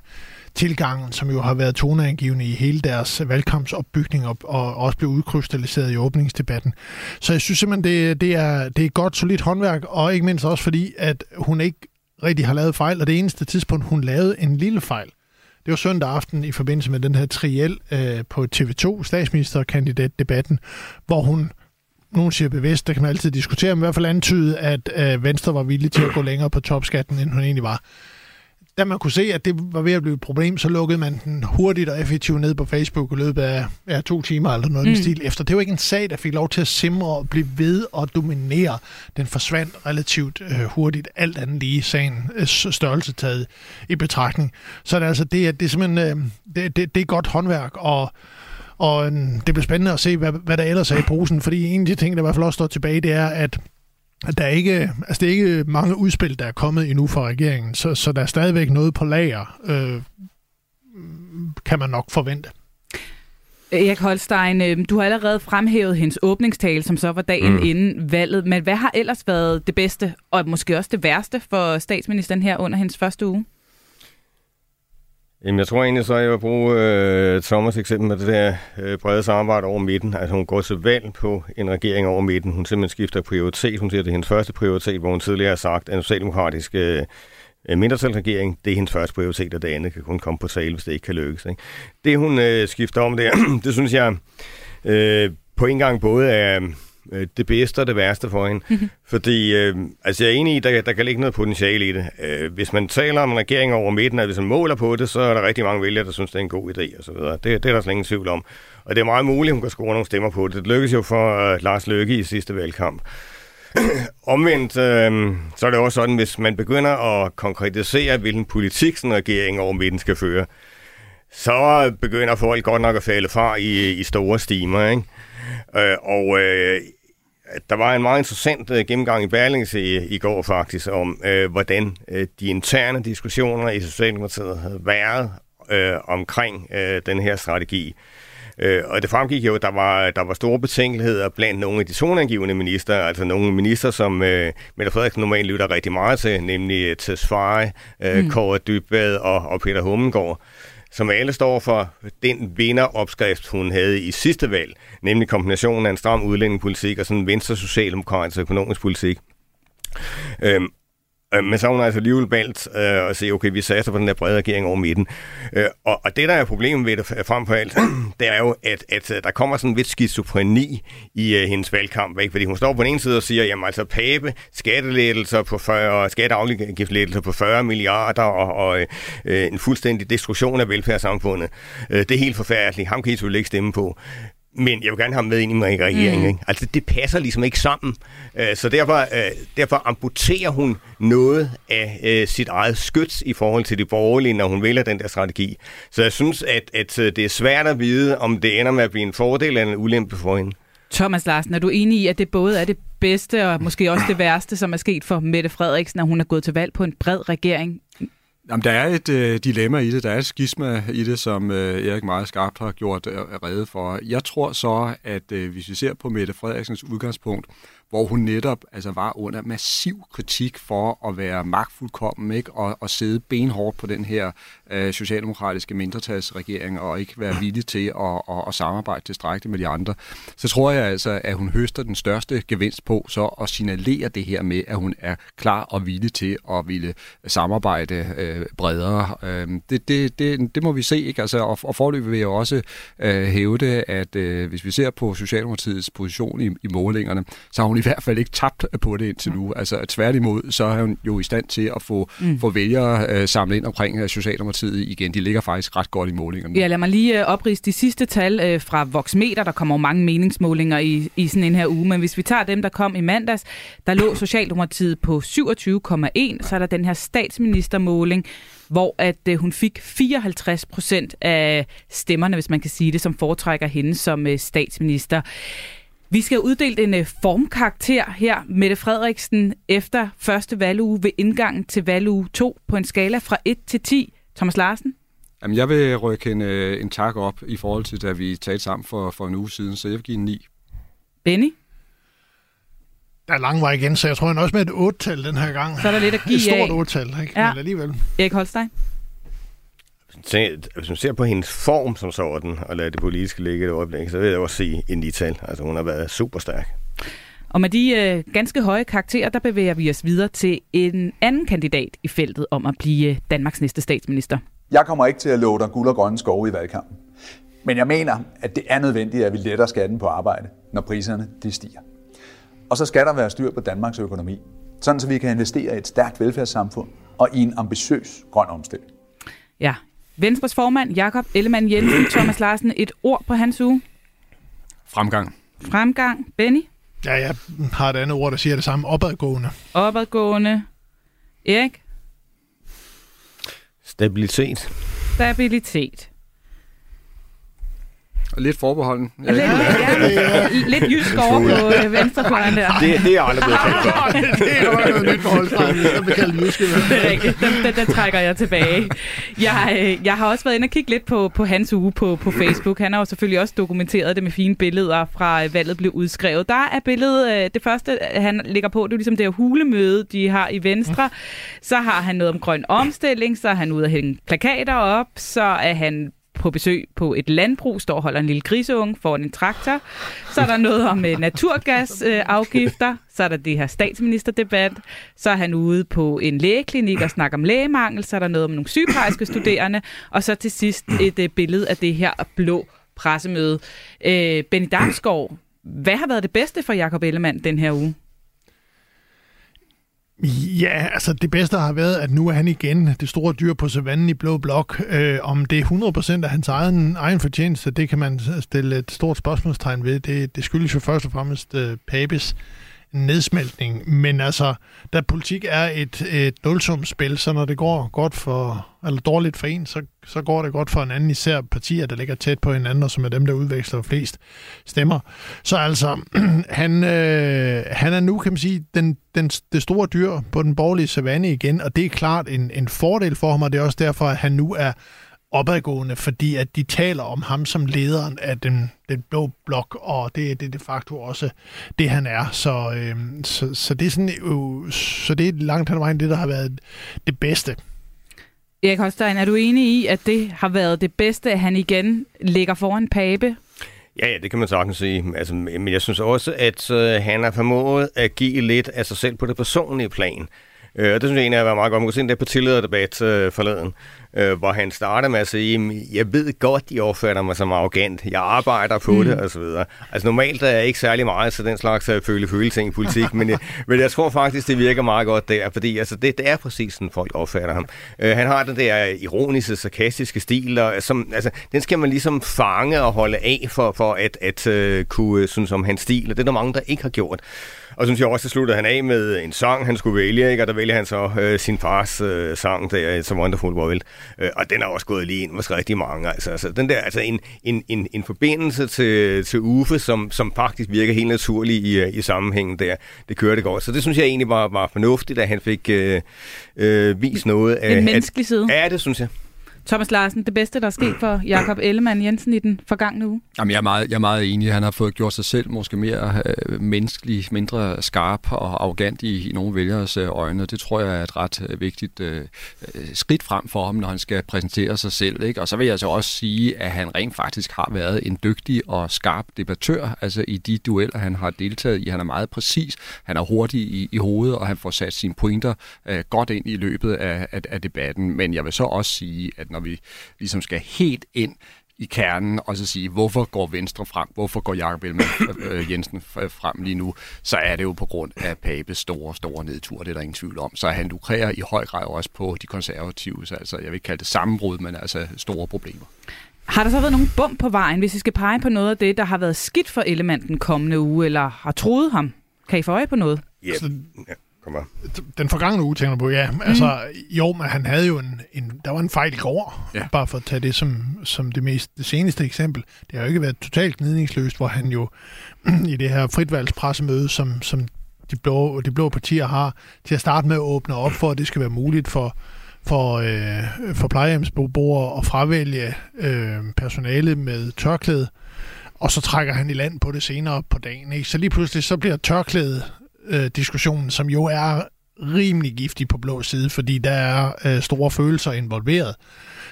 tilgangen, som jo har været toneangivende i hele deres valgkampsopbygning og, og også blev udkrystalliseret i åbningsdebatten. Så jeg synes simpelthen, det, det, er, det er godt, solidt håndværk, og ikke mindst også fordi, at hun ikke rigtig har lavet fejl, og det eneste tidspunkt, hun lavede en lille fejl, det var søndag aften i forbindelse med den her triel øh, på TV2, statsministerkandidatdebatten, hvor hun nogen siger bevidst, det kan man altid diskutere, men i hvert fald antyde, at øh, Venstre var villig til at gå længere på topskatten, end hun egentlig var da man kunne se, at det var ved at blive et problem, så lukkede man den hurtigt og effektivt ned på Facebook i løbet af ja, to timer eller noget mm. stil efter. Det var ikke en sag, der fik lov til at simre og blive ved og dominere. Den forsvandt relativt øh, hurtigt, alt andet lige sagen øh, størrelse taget i betragtning. Så det, altså, det, er, det er simpelthen øh, det, det, det er godt håndværk, og og øh, det bliver spændende at se, hvad, hvad der ellers er i posen, fordi en af de ting, der i hvert fald også står tilbage, det er, at der er ikke, altså det er ikke mange udspil, der er kommet endnu fra regeringen, så, så der er stadigvæk noget på lager, øh, kan man nok forvente. Erik Holstein, øh, du har allerede fremhævet hendes åbningstale, som så var dagen mm. inden valget. Men hvad har ellers været det bedste, og måske også det værste for statsministeren her under hendes første uge? Jamen, jeg tror egentlig så, at jeg vil bruge øh, Thomas' eksempel med det der øh, brede samarbejde over midten. Altså, hun går til valg på en regering over midten. Hun simpelthen skifter prioritet. Hun siger, at det er hendes første prioritet, hvor hun tidligere har sagt, at en socialdemokratisk øh, øh, mindretalsregering, det er hendes første prioritet, og det andet kan kun komme på tale, hvis det ikke kan lykkes. Ikke? Det, hun øh, skifter om der, det synes jeg øh, på en gang både er øh, det bedste og det værste for hende. Mm-hmm. Fordi, øh, altså jeg er enig i, at der, der kan ligge noget potentiale i det. Øh, hvis man taler om en regering over midten, og hvis man måler på det, så er der rigtig mange vælgere, der synes, det er en god idé og så videre. Det, det er der slet ingen tvivl om. Og det er meget muligt, at hun kan score nogle stemmer på det. Det lykkedes jo for uh, Lars Løkke i sidste valgkamp. Omvendt, øh, så er det også sådan, hvis man begynder at konkretisere, hvilken politik sådan en regering over midten skal føre, så begynder folk godt nok at falde fra i, i store stimer, ikke? Øh, og øh, der var en meget interessant øh, gennemgang i Berlingse i, i går faktisk om, øh, hvordan øh, de interne diskussioner i Socialdemokratiet havde været øh, omkring øh, den her strategi. Øh, og det fremgik jo, at der var, der var store betænkeligheder blandt nogle af de toneangivende minister, altså nogle minister, som øh, Mette Frederiksen normalt lytter rigtig meget til, nemlig Tesfaye, øh, mm. Kåre Dybvad og, og Peter Hummengård som alle står for den vinderopskrift, hun havde i sidste valg, nemlig kombinationen af en stram udlændingepolitik og sådan en venstre-socialdemokratisk økonomisk politik. Øhm, Øh, men så har hun altså alligevel valgt øh, at sige, okay, vi satser på den der brede regering over midten. Øh, og, og det, der er problemet ved det frem for alt, det er jo, at, at øh, der kommer sådan lidt skizofreni i øh, hendes valgkamp. Ikke? Fordi hun står på den ene side og siger, jamen altså pape, skattelettelser på 40, skatteafgiftslettelser på 40 milliarder og, og øh, en fuldstændig destruktion af velfærdssamfundet. Øh, det er helt forfærdeligt. Ham kan I selvfølgelig ikke stemme på men jeg vil gerne have med ind i min regering. Mm. Ikke? Altså, det passer ligesom ikke sammen. Uh, så derfor, uh, derfor amputerer hun noget af uh, sit eget skyts i forhold til de borgerlige, når hun vælger den der strategi. Så jeg synes, at, at det er svært at vide, om det ender med at blive en fordel eller en ulempe for hende. Thomas Larsen, er du enig i, at det både er det bedste og måske også det værste, som er sket for Mette Frederiksen, når hun er gået til valg på en bred regering Jamen, der er et øh, dilemma i det, der er et skisma i det, som øh, Erik meget skarpt har gjort øh, rede for. Jeg tror så, at øh, hvis vi ser på Mette Frederiksens udgangspunkt, hvor hun netop altså, var under massiv kritik for at være magtfuldkommen ikke? Og, og sidde benhårdt på den her øh, socialdemokratiske mindretalsregering og ikke være villig til at, at, at samarbejde tilstrækkeligt med de andre, så tror jeg altså, at hun høster den største gevinst på så at signalere det her med, at hun er klar og villig til at ville samarbejde øh, bredere. Øh, det, det, det, det må vi se, ikke? Altså, og, og forløbet vil jeg også øh, hævde, at øh, hvis vi ser på Socialdemokratiets position i, i målingerne, så har hun i hvert fald ikke tabt på det indtil nu. Altså tværtimod, så er hun jo i stand til at få, mm. få vælgere øh, samlet ind omkring øh, Socialdemokratiet igen. De ligger faktisk ret godt i målingerne. Ja, lad mig lige øh, oprise de sidste tal øh, fra Voxmeter. Der kommer jo mange meningsmålinger i, i sådan en her uge, men hvis vi tager dem, der kom i mandags, der lå Socialdemokratiet på 27,1, så er der den her statsministermåling, hvor at øh, hun fik 54 procent af stemmerne, hvis man kan sige det, som foretrækker hende som øh, statsminister. Vi skal uddele en uh, formkarakter her, Mette Frederiksen, efter første valguge ved indgangen til valguge 2 på en skala fra 1 til 10. Thomas Larsen? Jamen, jeg vil rykke en, øh, en tak op i forhold til, da vi talte sammen for, for en uge siden, så jeg vil give en 9. Benny? Der er lang vej igen, så jeg tror også med et 8-tal den her gang. Så er der lidt at give Et stort 8-tal, ikke? Ja. Men alligevel. Erik Holstein? Hvis man ser på hendes form som sådan, og lader det politiske ligge et øjeblik, så vil jeg også sige en nital. Altså hun har været super stærk. Og med de øh, ganske høje karakterer, der bevæger vi os videre til en anden kandidat i feltet om at blive Danmarks næste statsminister. Jeg kommer ikke til at love dig guld og grønne skove i valgkampen. Men jeg mener, at det er nødvendigt, at vi letter skatten på arbejde, når priserne de stiger. Og så skal der være styr på Danmarks økonomi, sådan så vi kan investere i et stærkt velfærdssamfund og i en ambitiøs grøn omstilling. Ja, Venstres formand Jakob Ellemann Jensen, Thomas Larsen, et ord på hans uge. Fremgang. Fremgang. Benny? Ja, jeg har et andet ord, der siger det samme. Opadgående. Opadgående. Erik? Stabilitet. Stabilitet. Og lidt forbeholden. Ja, lidt, ja, lidt jysk over på øh, venstrefløjen der. Det, det er aldrig blevet kaldt Det er noget nyt forhold, hvis der bliver kaldt jyske. Det er rigtigt. Den, den, den trækker jeg tilbage. Jeg, øh, jeg har også været inde og kigge lidt på, på hans uge på, på Facebook. Han har jo selvfølgelig også dokumenteret det med fine billeder fra øh, valget blev udskrevet. Der er billedet, øh, det første han ligger på, det er ligesom det her hulemøde, de har i Venstre. Så har han noget om grøn omstilling, så er han ude at hænge plakater op, så er han på besøg på et landbrug, står og holder en lille griseunge foran en traktor. Så er der noget om øh, naturgasafgifter. Øh, så er der det her statsministerdebat. Så er han ude på en lægeklinik og snakker om lægemangel. Så er der noget om nogle sygeplejerske studerende. Og så til sidst et øh, billede af det her blå pressemøde. Øh, Benny Damsgaard, hvad har været det bedste for Jakob Ellemann den her uge? Ja, altså det bedste har været, at nu er han igen det store dyr på savannen i blå blok. Øh, om det er 100% af hans egen, egen fortjeneste, det kan man stille et stort spørgsmålstegn ved. Det, det skyldes jo først og fremmest øh, Papes nedsmeltning. Men altså, da politik er et, et nulsumspil, så når det går godt for, eller dårligt for en, så, så går det godt for en anden, især partier, der ligger tæt på hinanden, og som er dem, der udveksler flest stemmer. Så altså, han, øh, han er nu, kan man sige, den, den, det store dyr på den borgerlige savanne igen, og det er klart en, en fordel for ham, og det er også derfor, at han nu er opadgående, fordi at de taler om ham som lederen af den, den blå blok, og det er det de facto også det, han er. Så, øh, så, så det er sådan, øh, så det er langt hen ad vejen det, der har været det bedste. Erik Holstein, er du enig i, at det har været det bedste, at han igen ligger foran Pape? Ja, ja, det kan man sagtens sige. Altså, men jeg synes også, at øh, han har formået at give lidt af sig selv på det personlige plan. Øh, og det synes jeg egentlig har været meget godt. Man kunne se det partilederdebat øh, forleden, øh, hvor han starter med at sige, jeg ved godt, de opfatter mig som arrogant. Jeg arbejder på mm. det, og så videre. Altså normalt er jeg ikke særlig meget til den slags uh, føle ting i politik, men, jeg, men jeg tror faktisk, det virker meget godt der, fordi altså, det, det er præcis sådan, folk opfatter ham. Uh, han har den der ironiske, sarkastiske stil, og, som, altså, den skal man ligesom fange og holde af for, for at, at kunne synes om hans stil, og det er der mange, der ikke har gjort. Og synes jeg også, at sluttede han af med en sang, han skulle vælge, ikke? og der vælger han så øh, sin fars øh, sang, der It's a Wonderful World. Øh, og den er også gået lige ind hos rigtig mange. Altså, altså, den der, altså en, en, en, en forbindelse til, til Uffe, som, som faktisk virker helt naturlig i, i sammenhængen der. Det kører det godt. Så det synes jeg egentlig var, var fornuftigt, at han fik øh, øh, vist noget af... En menneskelig side. ja, det synes jeg. Thomas Larsen, det bedste, der er sket for Jakob Ellemann Jensen i den forgangne uge? Jamen, jeg, er meget, jeg er meget enig. Han har fået gjort sig selv måske mere øh, menneskelig, mindre skarp og arrogant i, i nogle vælgeres øh, øjne. Det tror jeg er et ret øh, vigtigt øh, skridt frem for ham, når han skal præsentere sig selv. Ikke? Og så vil jeg så også sige, at han rent faktisk har været en dygtig og skarp debattør altså i de dueller, han har deltaget i. Han er meget præcis, han er hurtig i, i hovedet, og han får sat sine pointer øh, godt ind i løbet af, af, af debatten. Men jeg vil så også sige, at når vi ligesom skal helt ind i kernen og så sige, hvorfor går Venstre frem, hvorfor går Jakob Ellemann øh, Jensen frem lige nu, så er det jo på grund af Papes store, store nedtur, det er der ingen tvivl om. Så han lukrerer i høj grad også på de konservative, så altså, jeg vil ikke kalde det sammenbrud, men altså store problemer. Har der så været nogen bump på vejen, hvis I skal pege på noget af det, der har været skidt for Ellemann den kommende uge, eller har troet ham? Kan I få øje på noget? Ja, yeah. Kom Den forgangne uge, tænker du på, ja. Mm. Altså, jo, men han havde jo en, en, der var en fejl i går, ja. bare for at tage det som, som det, mest, det seneste eksempel. Det har jo ikke været totalt gnidningsløst, hvor han jo i det her fritvalgspressemøde, som, som de, blå, de blå partier har, til at starte med at åbne op for, at det skal være muligt for, for, øh, for plejehjemsbeboere at fravælge øh, personale med tørklæde, og så trækker han i land på det senere på dagen. Ikke? Så lige pludselig så bliver tørklædet øh, diskussionen, som jo er rimelig giftig på blå side, fordi der er øh, store følelser involveret,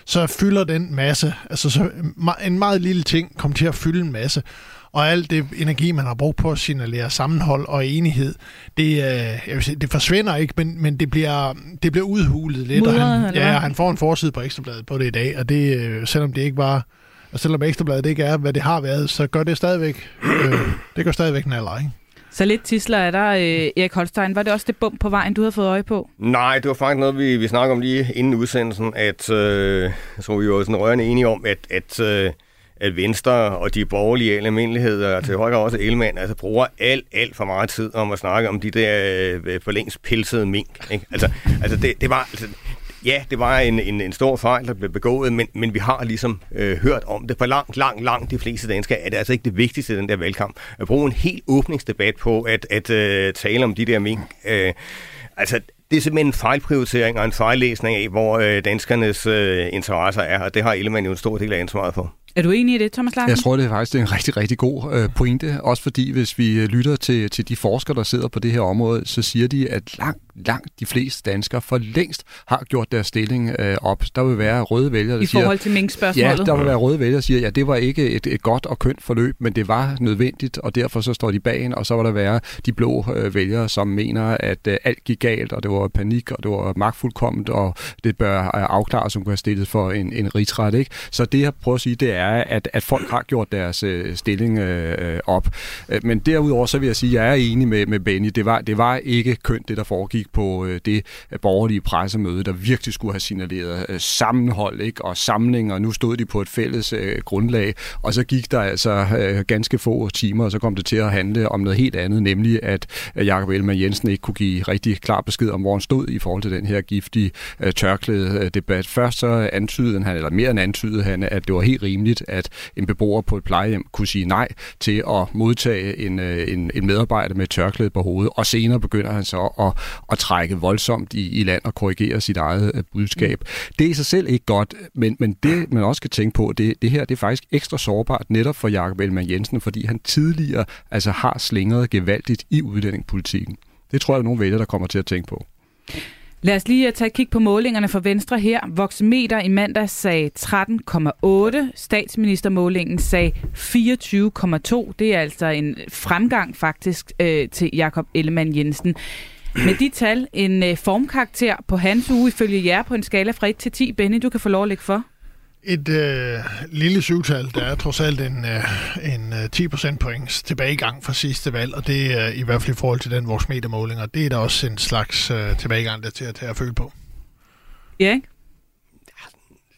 så fylder den masse, altså så, en meget lille ting kommer til at fylde en masse, og alt det energi, man har brugt på at signalere sammenhold og enighed, det, øh, jeg vil sige, det forsvinder ikke, men, men det, bliver, det bliver udhulet lidt. Mudret, og han, ja, han får en forside på Ekstrabladet på det i dag, og det, øh, selvom det ikke var og selvom Ekstrabladet ikke er, hvad det har været, så gør det stadigvæk, øh, det gør stadigvæk en alder, ikke? Så lidt tisler er der, øh, Erik Holstein. Var det også det bump på vejen, du havde fået øje på? Nej, det var faktisk noget, vi, vi snakkede om lige inden udsendelsen, at øh, så vi var sådan rørende enige om, at, at, øh, at Venstre og de borgerlige almindeligheder, og til højre også Elmand, altså bruger alt, alt for meget tid om at snakke om de der øh, for længst pilsede mink. Ikke? Altså, altså det, det var... Altså, Ja, det var en, en, en stor fejl, der blev begået, men, men vi har ligesom øh, hørt om det. For langt, langt, langt de fleste danskere er det altså ikke det vigtigste i den der valgkamp. At bruge en helt åbningsdebat på at, at øh, tale om de der mink. Øh, altså, det er simpelthen en fejlprioritering og en fejllæsning af, hvor øh, danskernes øh, interesser er, og det har Ellemann jo en stor del af ansvaret for. Er du enig i det, Thomas Larsen? Jeg tror, det er faktisk en rigtig, rigtig god øh, pointe. Også fordi, hvis vi lytter til, til de forskere, der sidder på det her område, så siger de, at langt, langt de fleste danskere for længst har gjort deres stilling øh, op. Der vil være røde vælgere, der I siger... forhold til Mink-spørgsmålet? Ja, der vil være røde vælgere, der siger, ja, det var ikke et, et godt og kønt forløb, men det var nødvendigt, og derfor så står de bag en, og så var der være de blå øh, vælgere, som mener, at øh, alt gik galt, og det var panik, og det var magtfuldkomment, og det bør øh, afklares, som kan have stillet for en, en rigsret. Ikke? Så det, jeg prøver at sige, det er, at, at folk har gjort deres øh, stilling øh, øh op. Øh, men derudover, så vil jeg sige, at jeg er enig med, med Benny. Det var, det var ikke kønt, det der foregik på øh, det øh, borgerlige pressemøde, der virkelig skulle have signaleret øh, sammenhold ikke? og samling, og nu stod de på et fælles øh, grundlag, og så gik der altså øh, ganske få timer, og så kom det til at handle om noget helt andet, nemlig at øh, Jakob Ellemann Jensen ikke kunne give rigtig klar besked om, hvor han stod i forhold til den her giftige øh, tørklæde debat. Først så antydede han, eller mere end antydede han, at det var helt rimeligt, at en beboer på et plejehjem kunne sige nej til at modtage en, øh, en, en medarbejder med tørklæde på hovedet, og senere begynder han så at, at trække voldsomt i, i land og korrigere sit eget øh, budskab. Mm. Det er i sig selv ikke godt, men, men det man også skal tænke på, det, det her det er faktisk ekstra sårbart netop for Jakob Ellemann Jensen, fordi han tidligere altså har slingret gevaldigt i udlændingepolitikken. Det tror jeg, at nogle vælger, der kommer til at tænke på. Lad os lige øh, tage et kig på målingerne for Venstre her. Voxmeter i mandag sagde 13,8. Statsministermålingen sagde 24,2. Det er altså en fremgang faktisk øh, til Jakob Ellemann Jensen. Med de tal, en øh, formkarakter på hans uge ifølge jer på en skala fra 1 til 10. Benny, du kan få lov at lægge for. Et øh, lille syvtal, der er trods alt en, øh, en øh, 10 points tilbagegang fra sidste valg, og det er øh, i hvert fald i forhold til den vores og det er der også en slags øh, tilbagegang, der er til at tage at føle på. Erik?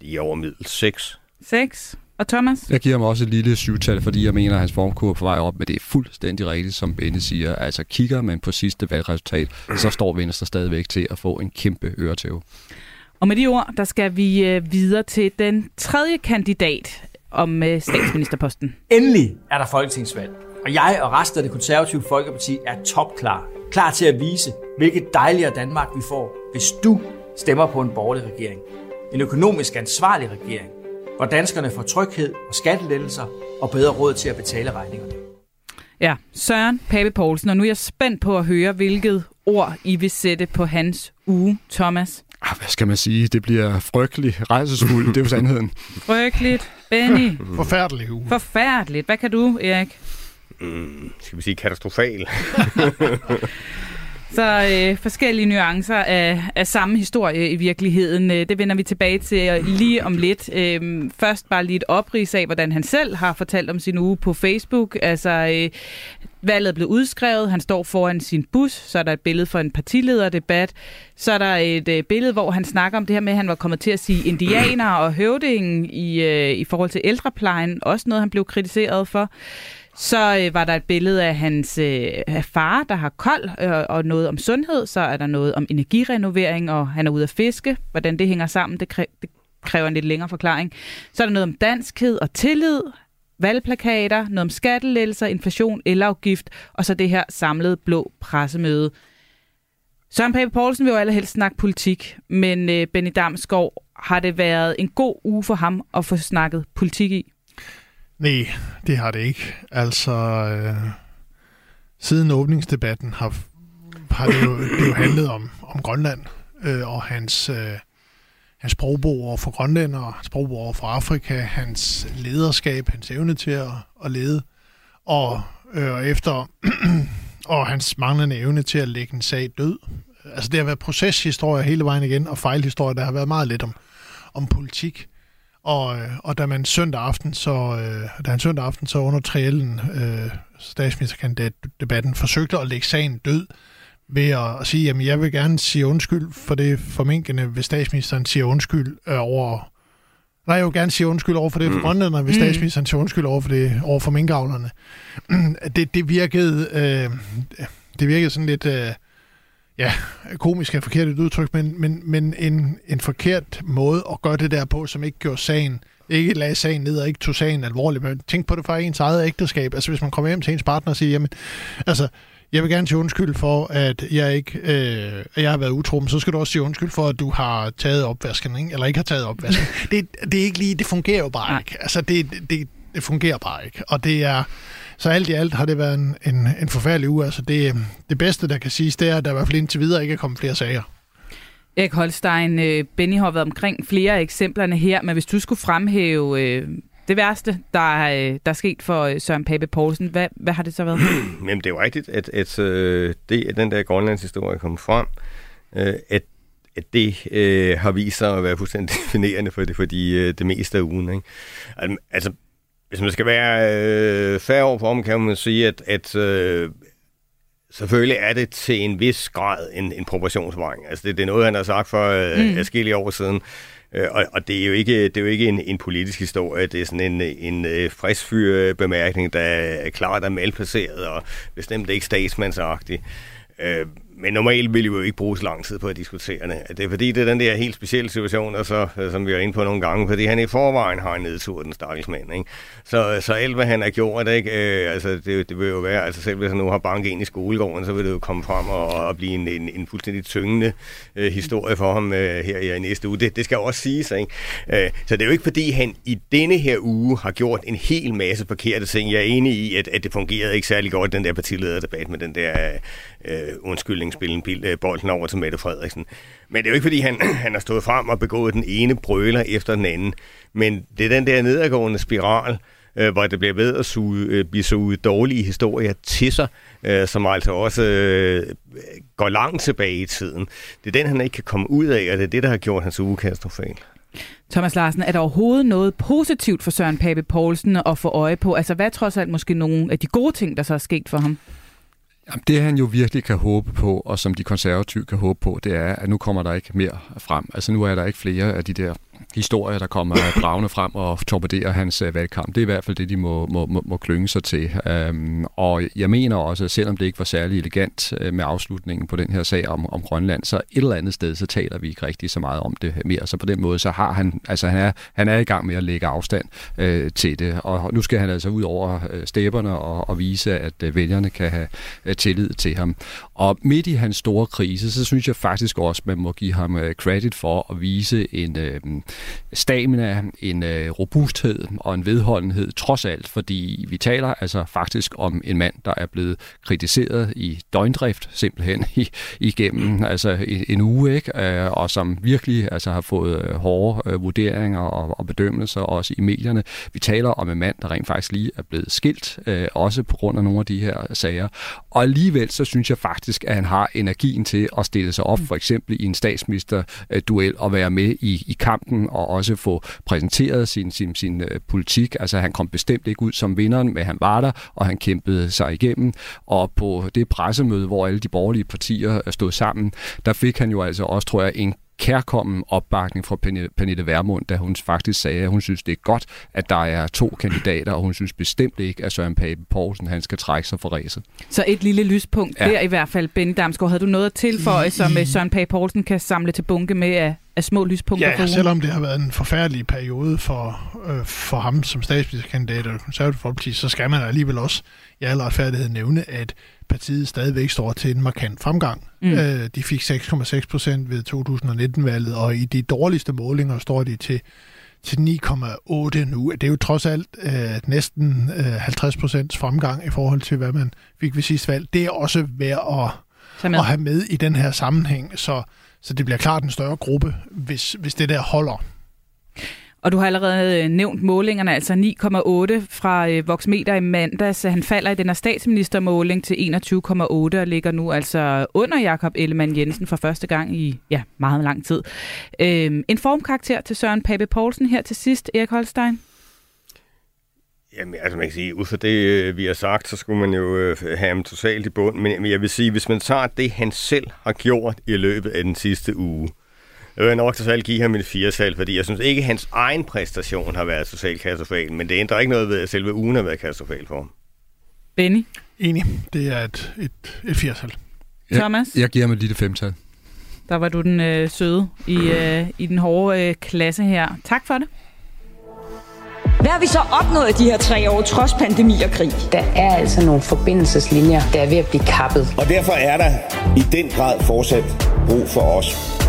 Lige over middel 6. 6. Og Thomas? Jeg giver ham også et lille syvtal, fordi jeg mener, at hans formkurve er på vej op, men det er fuldstændig rigtigt, som Benny siger. Altså kigger man på sidste valgresultat, så står Venstre stadigvæk til at få en kæmpe øretæve. Og med de ord, der skal vi øh, videre til den tredje kandidat om øh, statsministerposten. Endelig er der folketingsvalg, og jeg og resten af det konservative Folkeparti er topklar. Klar til at vise, hvilket dejligere Danmark vi får, hvis du stemmer på en borgerlig regering. En økonomisk ansvarlig regering, hvor danskerne får tryghed og skattelettelser og bedre råd til at betale regningerne. Ja, Søren Pape Poulsen, og nu er jeg spændt på at høre, hvilket ord I vil sætte på hans uge, Thomas. Ah, hvad skal man sige? Det bliver frygteligt rejsesfuldt, det er jo sandheden. Frygteligt. Benny? Forfærdelig uge. Forfærdeligt. Hvad kan du, Erik? Mm, skal vi sige katastrofal? Så øh, forskellige nuancer af, af samme historie i virkeligheden. Øh, det vender vi tilbage til lige om lidt. Øh, først bare lige et oprids af, hvordan han selv har fortalt om sin uge på Facebook. Altså, øh, valget er blevet udskrevet, han står foran sin bus, så er der et billede for en partilederdebat, så er der et øh, billede, hvor han snakker om det her med, at han var kommet til at sige indianer og høvdingen i, øh, i forhold til ældreplejen, også noget, han blev kritiseret for. Så øh, var der et billede af hans øh, far, der har kold, øh, og noget om sundhed. Så er der noget om energirenovering, og han er ude at fiske. Hvordan det hænger sammen, det, kræ- det kræver en lidt længere forklaring. Så er der noget om danskhed og tillid, valgplakater, noget om skattelettelser, inflation, elafgift, og så det her samlede blå pressemøde. Søren Pape Poulsen vil jo allerhelst snakke politik, men øh, Benny Damsgaard, har det været en god uge for ham at få snakket politik i? Nej, det har det ikke. Altså, øh, siden åbningsdebatten har, har det, jo, det jo handlet om, om Grønland øh, og hans, øh, hans sprogbrug over for Grønland og sprogbrug over for Afrika, hans lederskab, hans evne til at, at lede, og øh, efter og hans manglende evne til at lægge en sag død. Altså det har været proceshistorie hele vejen igen, og fejlhistorie, der har været meget lidt om, om politik. Og, øh, og da man søndag aften, så, øh, da han søndag aften, så under triellen, øh, statsministerkandidat-debatten, forsøgte at lægge sagen død ved at sige, at jeg vil gerne sige undskyld for det formentlig, hvis statsministeren siger undskyld øh, over... Nej, jeg vil gerne sige undskyld over for det for mm. grønlænderne, hvis mm. statsministeren siger undskyld over for det over for minkavlerne. det, det virkede... Øh, det virkede sådan lidt... Øh, ja, komisk er forkert et udtryk, men, men, men en, en forkert måde at gøre det der på, som ikke gjorde sagen, ikke lagde sagen ned og ikke tog sagen alvorligt, men tænk på det fra ens eget ægteskab. Altså hvis man kommer hjem til ens partner og siger, jamen, altså, jeg vil gerne sige undskyld for, at jeg ikke øh, jeg har været utro, men så skal du også sige undskyld for, at du har taget opvasken, ikke? eller ikke har taget opvasken. det, det er ikke lige, det fungerer jo bare ikke. Altså, det, det, det fungerer bare ikke. Og det er, så alt i alt har det været en, en, en forfærdelig uge. Altså det, det bedste, der kan siges, det er, at der i hvert fald indtil videre ikke er kommet flere sager. Erik Holstein, øh, Benny har været omkring flere af eksemplerne her, men hvis du skulle fremhæve øh, det værste, der, øh, der er sket for Søren Pape Poulsen, hvad, hvad har det så været? Jamen det er jo rigtigt, at, at øh, det, at den der Grønlands historie kom frem, øh, at at det øh, har vist sig at være fuldstændig definerende for det, for de, øh, det meste af ugen. Ikke? Altså, hvis man skal være øh, færre over ham, kan man sige, at, at øh, selvfølgelig er det til en vis grad en, en proportionsvejning. Altså det, det er noget, han har sagt for øh, mm. adskillige år siden. Øh, og, og det er jo ikke, det er jo ikke en, en politisk historie, det er sådan en, en øh, frisk bemærkning, der er klart er malplaceret og bestemt ikke statsmandsagtig. Øh, men normalt vil vi jo ikke bruge så lang tid på at diskutere det. Det er fordi, det er den der helt specielle situation, og så, som vi er inde på nogle gange, fordi han i forvejen har en nedtur, den stakkels mand. Ikke? Så, så alt, hvad han har gjort, ikke? Øh, altså, det, det, vil jo være, altså selv hvis han nu har banket ind i skolegården, så vil det jo komme frem og, og blive en, en, en fuldstændig tyngende øh, historie for ham øh, her i næste uge. Det, det skal jo også siges. Ikke? Øh, så det er jo ikke fordi, han i denne her uge har gjort en hel masse forkerte ting. Jeg er enig i, at, at det fungerede ikke særlig godt, den der partilederdebat med den der øh, undskyldning spille øh, bolden over til Mette Frederiksen. Men det er jo ikke, fordi han, han har stået frem og begået den ene brøler efter den anden. Men det er den der nedadgående spiral, øh, hvor det bliver ved at suge, øh, blive suget dårlige historier til sig, øh, som altså også øh, går langt tilbage i tiden. Det er den, han ikke kan komme ud af, og det er det, der har gjort hans uge katastrofal. Thomas Larsen, er der overhovedet noget positivt for Søren Pape Poulsen at få øje på? Altså hvad er trods alt måske nogle af de gode ting, der så er sket for ham? Jamen, det han jo virkelig kan håbe på, og som de konservative kan håbe på, det er, at nu kommer der ikke mere frem. Altså nu er der ikke flere af de der historier, der kommer dragende frem og torpederer hans uh, valgkamp. Det er i hvert fald det, de må, må, må, må klynge sig til. Um, og jeg mener også, at selvom det ikke var særlig elegant uh, med afslutningen på den her sag om, om Grønland, så et eller andet sted, så taler vi ikke rigtig så meget om det mere. Så på den måde, så har han, altså han er, han er i gang med at lægge afstand uh, til det. Og nu skal han altså ud over uh, stæberne og, og vise, at uh, vælgerne kan have tillid til ham. Og midt i hans store krise, så synes jeg faktisk også, man må give ham øh, credit for at vise en, øh, stamina, en øh, robusthed og en vedholdenhed, trods alt, fordi vi taler altså faktisk om en mand, der er blevet kritiseret i døgndrift simpelthen i, igennem altså en uge, ikke? Øh, og som virkelig altså, har fået øh, hårde øh, vurderinger og, og bedømmelser også i medierne. Vi taler om en mand, der rent faktisk lige er blevet skilt, øh, også på grund af nogle af de her sager. Og alligevel så synes jeg faktisk, at han har energien til at stille sig op, for eksempel i en statsministerduel og være med i, i kampen og også få præsenteret sin, sin, sin uh, politik. Altså han kom bestemt ikke ud som vinderen, men han var der, og han kæmpede sig igennem. Og på det pressemøde, hvor alle de borgerlige partier øh, stod sammen, der fik han jo altså også, tror jeg, en kærkommen opbakning fra Pernille Vermund, da hun faktisk sagde, at hun synes, det er godt, at der er to kandidater, og hun synes bestemt ikke, at Søren Pape Poulsen han skal trække sig for ræset. Så et lille lyspunkt ja. der i hvert fald, Benny Damsgaard. Havde du noget at tilføje, som øh, Søren Pape Poulsen kan samle til bunke med af, af små lyspunkter ja, for selvom det har været en forfærdelig periode for, øh, for ham som statsministerkandidat og konservativ folkeparti, så skal man alligevel også i al retfærdighed nævne, at partiet stadigvæk står til en markant fremgang. Mm. Øh, de fik 6,6 procent ved 2019-valget, og i de dårligste målinger står de til til 9,8 nu. Det er jo trods alt øh, næsten øh, 50 procents fremgang i forhold til, hvad man fik ved sidste valg. Det er også værd at, at have med i den her sammenhæng, så, så det bliver klart en større gruppe, hvis, hvis det der holder. Og du har allerede øh, nævnt målingerne, altså 9,8 fra øh, Voxmeter i mandags. Han falder i den her statsministermåling til 21,8 og ligger nu altså under Jakob Ellemann Jensen for første gang i ja, meget lang tid. Øhm, en formkarakter til Søren Pape Poulsen her til sidst, Erik Holstein. Jamen, altså man kan sige, ud fra det, øh, vi har sagt, så skulle man jo have ham totalt i bund. Men jeg vil sige, hvis man tager det, han selv har gjort i løbet af den sidste uge, jeg vil nok totalt give ham et firetal, fordi jeg synes ikke, at hans egen præstation har været totalt katastrofal, men det ændrer ikke noget ved, at selve ugen har været katastrofal for ham. Benny? Enig. Det er et, et, et firetal. Ja, Thomas? Jeg giver ham et lille femtal. Der var du den øh, søde i, øh, i den hårde øh, klasse her. Tak for det. Hvad har vi så opnået i de her tre år, trods pandemi og krig? Der er altså nogle forbindelseslinjer, der er ved at blive kappet. Og derfor er der i den grad fortsat brug for os.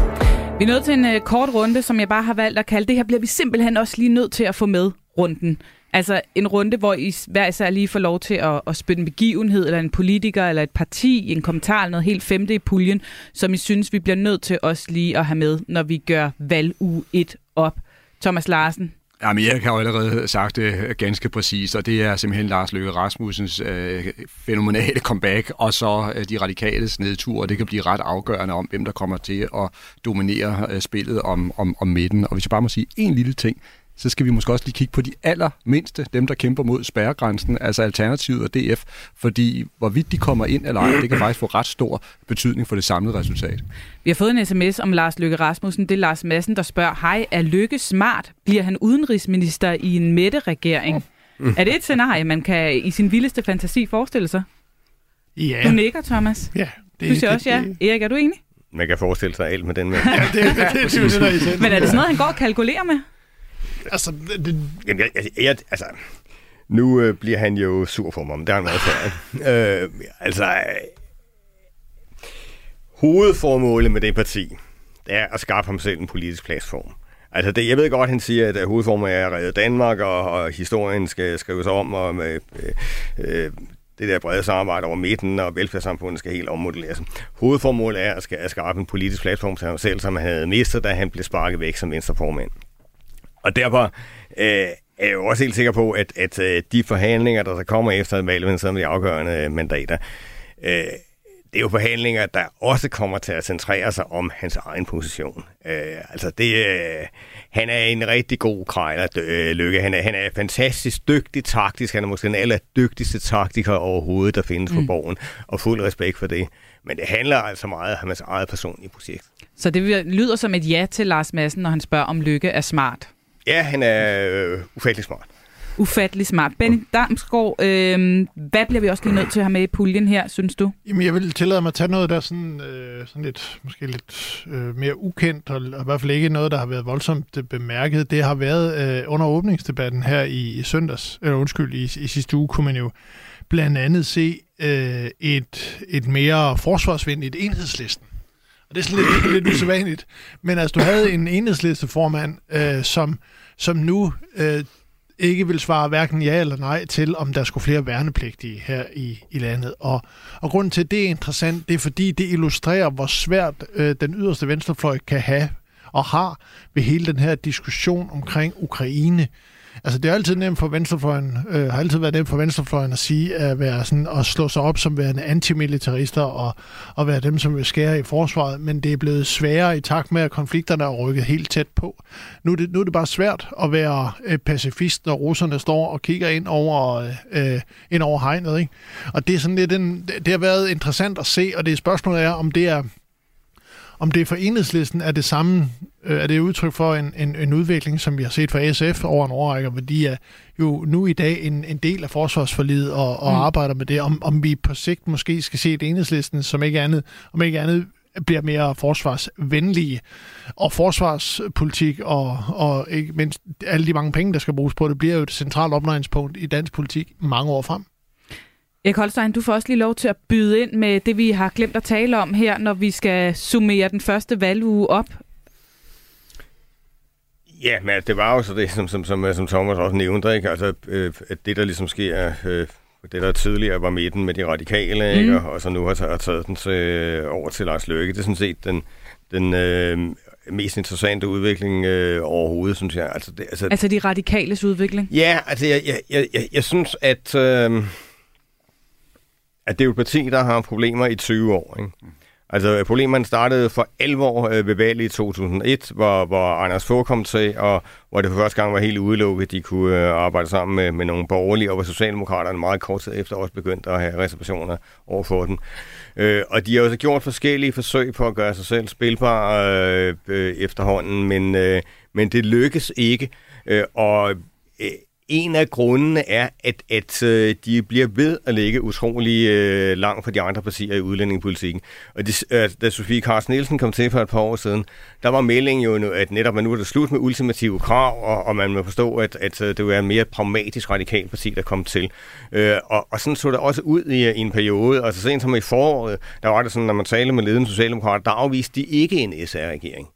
Vi er nødt til en øh, kort runde, som jeg bare har valgt at kalde det her, bliver vi simpelthen også lige nødt til at få med runden. Altså en runde, hvor I hver især lige får lov til at, at spytte en begivenhed, eller en politiker, eller et parti, en kommentar, eller noget helt femte i puljen, som I synes, vi bliver nødt til også lige at have med, når vi gør valg u 1 op. Thomas Larsen, Jamen, jeg har jo allerede sagt det ganske præcist, og det er simpelthen Lars Løkke Rasmussens øh, fænomenale comeback, og så øh, de radikale nedtur, og det kan blive ret afgørende om, hvem der kommer til at dominere øh, spillet om, om, om midten. Og hvis jeg bare må sige en lille ting, så skal vi måske også lige kigge på de allermindste, dem der kæmper mod spærregrænsen, altså Alternativet og DF, fordi hvorvidt de kommer ind eller ej, det kan faktisk få ret stor betydning for det samlede resultat. Vi har fået en sms om Lars Løkke Rasmussen. Det er Lars Madsen, der spørger, hej, er Løkke smart? Bliver han udenrigsminister i en mætte-regering? Mm. Er det et scenarie, man kan i sin vildeste fantasi forestille sig? Ja. Du nikker, Thomas. Ja. Det, du siger også ja. Det... Erik, er du enig? Man kan forestille sig alt med den med. ja, det, det, det, det, det, det, det, Men er det sådan noget, han går og kalkulerer med? Altså, det... Jamen, jeg, jeg, jeg, altså, nu øh, bliver han jo sur for mig, men det har han været før. øh, altså, øh, hovedformålet med det parti, det er at skaffe ham selv en politisk platform. Altså, det, jeg ved godt, han siger, at øh, hovedformålet er at redde Danmark, og, og historien skal skrives om, og med, øh, øh, det der brede samarbejde over midten, og velfærdssamfundet skal helt ommodelleres. Hovedformålet er at, at skaffe en politisk platform til ham selv, som han havde mistet, da han blev sparket væk som venstreformand. Og derfor øh, er jeg jo også helt sikker på, at, at øh, de forhandlinger, der så kommer efter valget, som de afgørende mandater, øh, det er jo forhandlinger, der også kommer til at centrere sig om hans egen position. Øh, altså det, øh, han er en rigtig god krejler, øh, Lykke. Han er, han er fantastisk dygtig taktisk. Han er måske den aller dygtigste taktiker overhovedet, der findes mm. på borgen. Og fuld respekt for det. Men det handler altså meget om hans eget personlige projekt. Så det lyder som et ja til Lars Madsen, når han spørger, om Lykke er smart? Ja, han er øh, ufattelig smart. Ufattelig smart. Benny Damsgaard, øh, hvad bliver vi også lige nødt til at have med i puljen her, synes du? Jamen, jeg vil tillade mig at tage noget, der er sådan, øh, sådan lidt, måske lidt øh, mere ukendt, og, og i hvert fald ikke noget, der har været voldsomt bemærket. Det har været øh, under åbningsdebatten her i, i søndags, eller undskyld, i, i sidste uge, kunne man jo blandt andet se øh, et, et mere forsvarsvenligt enhedslisten. Og det er sådan lidt, lidt usædvanligt. Men altså, du havde en enhedslisteformand, øh, som, som nu øh, ikke vil svare hverken ja eller nej til, om der skulle flere værnepligtige her i, i landet. Og, og grunden til, at det er interessant, det er fordi, det illustrerer, hvor svært øh, den yderste venstrefløj kan have og har ved hele den her diskussion omkring Ukraine. Altså, det er altid nemt for venstrefløjen, øh, har altid været nemt for venstrefløjen at sige, at, være sådan, at slå sig op som værende antimilitarister og, og være dem, som vil skære i forsvaret, men det er blevet sværere i takt med, at konflikterne er rykket helt tæt på. Nu er det, nu er det bare svært at være øh, pacifist, når russerne står og kigger ind over, øh, øh ind over hegnet, ikke? Og det er sådan lidt en, det har været interessant at se, og det spørgsmålet er, om det er om det for enhedslisten er det samme, er det udtryk for en, en, en udvikling, som vi har set fra SF over en årrække, hvor de er jo nu i dag en, en del af forsvarsforlidet og, og mm. arbejder med det, om, om vi på sigt måske skal se et enhedslisten, som ikke andet, om ikke andet bliver mere forsvarsvenlige. Og forsvarspolitik og, og ikke mindst alle de mange penge, der skal bruges på det, bliver jo et centralt opnøjningspunkt i dansk politik mange år frem. Erik Holstein, du får også lige lov til at byde ind med det, vi har glemt at tale om her, når vi skal summere den første valguge op. Ja, men det var jo så det, som, som, som, som Thomas også nævnte, ikke? Altså, øh, at det, der ligesom sker, øh, det der tidligere var midten med de radikale, mm. ikke? Og, og så nu har taget, taget den til, over til Lars Løkke, det er sådan set den, den øh, mest interessante udvikling øh, overhovedet, synes jeg. Altså, det, altså, altså de radikales udvikling? Ja, altså jeg, jeg, jeg, jeg, jeg synes, at, øh, at det er jo et parti, der har problemer i 20 år. Ikke? Altså problemerne startede for 11 år øh, ved valget i 2001, hvor, hvor Anders Fogh kom til, og hvor det for første gang var helt udelukket, at de kunne øh, arbejde sammen med, med nogle borgerlige, og hvor Socialdemokraterne meget kort tid efter også begyndte at have reservationer over for dem. Øh, og de har også gjort forskellige forsøg på at gøre sig selv spilbare øh, øh, efterhånden, men, øh, men det lykkes ikke. Øh, og øh, en af grundene er, at, at øh, de bliver ved at ligge utrolig øh, langt fra de andre partier i udlændingepolitikken. Og det, øh, da Sofie Carsten Nielsen kom til for et par år siden, der var meldingen jo, at netop at nu er det slut med ultimative krav, og, og man må forstå, at, at øh, det var en mere pragmatisk radikal parti, der kom til. Øh, og, og sådan så det også ud i, øh, i en periode. Og så sent som i foråret, der var det sådan, når man talte med ledende socialdemokrater, der afviste de ikke en SR-regering.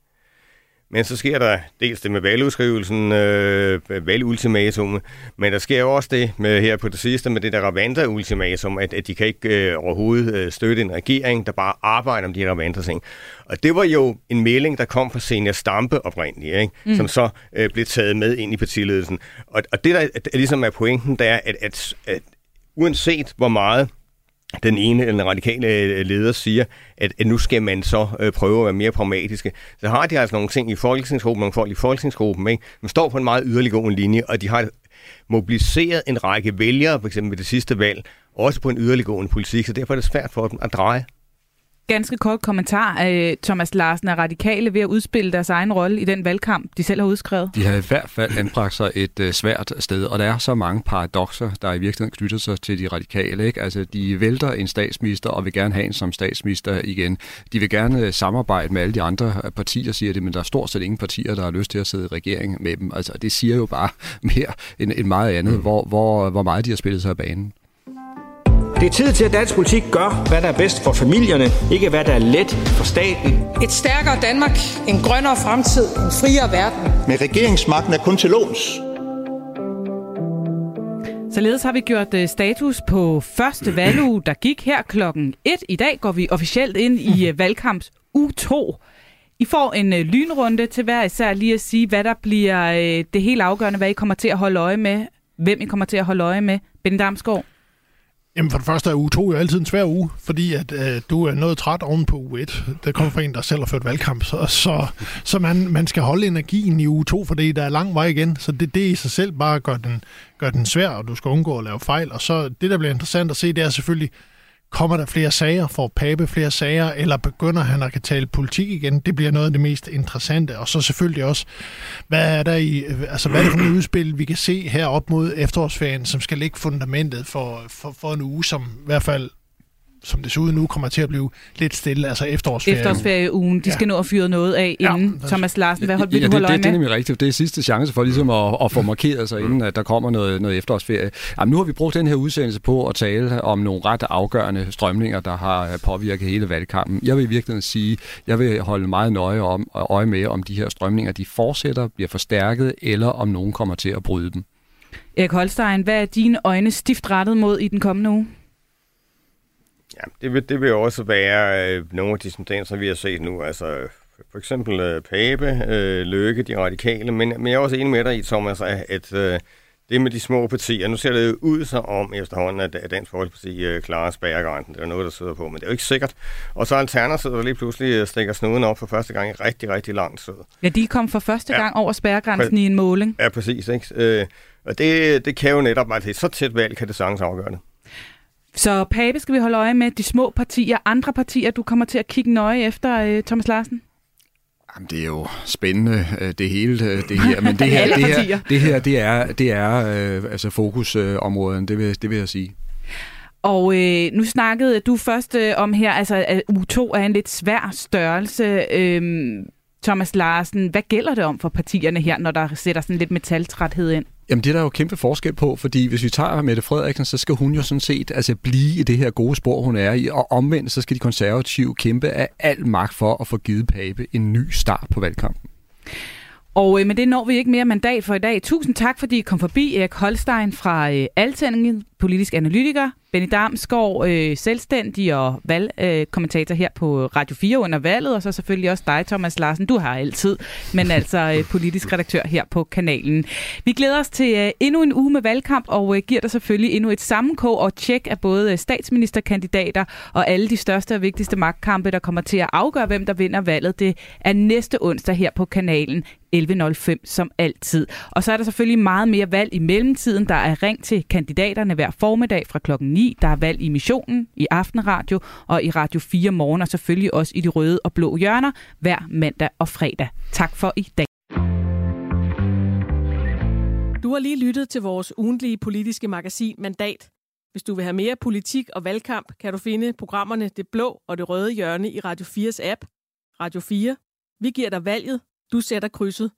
Men så sker der dels det med valgudskrivelsen, øh, valgultimatum, men der sker jo også det med her på det sidste med det der Ravanda-ultimatum, at, at de kan ikke øh, overhovedet øh, støtte en regering, der bare arbejder om de her Ravanda-ting. Og det var jo en melding, der kom fra Senior Stampe oprindeligt, ikke? Mm. som så øh, blev taget med ind i partiledelsen. Og, og det, der er, ligesom er pointen, det er, at, at, at uanset hvor meget den ene eller den radikale øh, leder siger, at, at nu skal man så øh, prøve at være mere pragmatiske. Så har de altså nogle ting i folketingsgruppen, nogle folk i folketingsgruppen, ikke? Man står på en meget yderliggående linje, og de har mobiliseret en række vælgere, for eksempel ved det sidste valg, også på en yderliggående politik, så derfor er det svært for dem at dreje. Ganske kort kommentar. Øh, Thomas Larsen er radikale ved at udspille deres egen rolle i den valgkamp, de selv har udskrevet? De har i hvert fald anbragt sig et uh, svært sted, og der er så mange paradoxer, der i virkeligheden knytter sig til de radikale. Ikke? Altså, de vælter en statsminister og vil gerne have en som statsminister igen. De vil gerne uh, samarbejde med alle de andre partier, siger det, men der er stort set ingen partier, der har lyst til at sidde i regering med dem. Altså, det siger jo bare mere end, end meget andet, mm. hvor, hvor, hvor meget de har spillet sig af banen. Det er tid til, at dansk politik gør, hvad der er bedst for familierne, ikke hvad der er let for staten. Et stærkere Danmark, en grønnere fremtid, en friere verden. Med regeringsmagten er kun til låns. Således har vi gjort øh, status på første valguge, der gik her klokken 1. I dag går vi officielt ind i øh, valgkamps u 2. I får en øh, lynrunde til hver især lige at sige, hvad der bliver det helt afgørende, hvad I kommer til at holde øje med, hvem I kommer til at holde øje med. Ben Damsgaard. Jamen for det første er uge 2 jo altid en svær uge, fordi at øh, du er noget træt oven på uge 1. Det kommer fra en, der selv har ført valgkamp, så, så, så man, man skal holde energien i uge 2, for det der er lang vej igen. Så det, det i sig selv bare gør den, gør den svær, og du skal undgå at lave fejl. Og så det, der bliver interessant at se, det er selvfølgelig, Kommer der flere sager? Får Pape flere sager? Eller begynder han at kan tale politik igen? Det bliver noget af det mest interessante. Og så selvfølgelig også, hvad er der i, altså hvad er det for et udspil, vi kan se her op mod efterårsferien, som skal lægge fundamentet for, for, for en uge, som i hvert fald som det ser ud nu, kommer til at blive lidt stille, altså efterårsferie. Efterårsferieugen, de skal ja. nå at fyre noget af inden. Ja. Thomas Larsen, hvad holder ja, du holde det, øje det, det er nemlig rigtigt. Det er sidste chance for ligesom at, at få markeret sig, inden at der kommer noget, noget efterårsferie. Jamen, nu har vi brugt den her udsendelse på at tale om nogle ret afgørende strømninger, der har påvirket hele valgkampen. Jeg vil i virkeligheden sige, jeg vil holde meget nøje om, øje med, om de her strømninger de fortsætter, bliver forstærket, eller om nogen kommer til at bryde dem. Erik Holstein, hvad er dine øjne stift rettet mod i den kommende uge? Ja, det vil, det vil også være øh, nogle af de tendenser, vi har set nu. Altså for eksempel øh, Pape, øh, Løkke, de radikale, men, men jeg er også enig med dig i, Thomas, at, at øh, det med de små partier, nu ser det ud så om efterhånden, at, Dansk Folkeparti øh, klarer spærregrænsen. Det er noget, der sidder på, men det er jo ikke sikkert. Og så Alternativet, der lige pludselig øh, stikker snuden op for første gang i rigtig, rigtig lang tid. Ja, de kom for første gang ja. over spærregrænsen i en måling. Ja, præcis. Ikke? Øh, og det, det kan jo netop, at det er så tæt valg, kan det sagtens afgøre det. Så Pape skal vi holde øje med. De små partier, andre partier, du kommer til at kigge nøje efter, øh, Thomas Larsen? Jamen, det er jo spændende, øh, det hele øh, det her. Men det her, det her, det her det er, det er øh, altså fokusområden, det vil, det vil jeg sige. Og øh, nu snakkede du først øh, om her, altså at U2 er en lidt svær størrelse. Øh, Thomas Larsen, hvad gælder det om for partierne her, når der sætter sådan lidt metaltræthed ind? Jamen det er der jo kæmpe forskel på, fordi hvis vi tager Mette Frederiksen, så skal hun jo sådan set altså blive i det her gode spor, hun er i, og omvendt så skal de konservative kæmpe af al magt for at få givet Pape en ny start på valgkampen. Og øh, med det når vi ikke mere mandat for i dag. Tusind tak, fordi I kom forbi. Erik Holstein fra øh, Altændingen, politisk analytiker. Benny Damsgaard, øh, selvstændig og valgkommentator øh, her på Radio 4 under valget, og så selvfølgelig også dig, Thomas Larsen. Du har altid, men altså øh, politisk redaktør her på kanalen. Vi glæder os til øh, endnu en uge med valgkamp, og øh, giver dig selvfølgelig endnu et sammenkog og tjek af både øh, statsministerkandidater og alle de største og vigtigste magtkampe, der kommer til at afgøre, hvem der vinder valget. Det er næste onsdag her på kanalen 11.05 som altid. Og så er der selvfølgelig meget mere valg i mellemtiden. Der er ring til kandidaterne hver formiddag fra klokken 9. Der er valg i missionen, i Aftenradio og i Radio 4 morgen, og selvfølgelig også i de røde og blå hjørner hver mandag og fredag. Tak for i dag. Du har lige lyttet til vores ugentlige politiske magasin Mandat. Hvis du vil have mere politik og valgkamp, kan du finde programmerne Det Blå og Det Røde Hjørne i Radio 4's app. Radio 4. Vi giver dig valget. Du sætter krydset.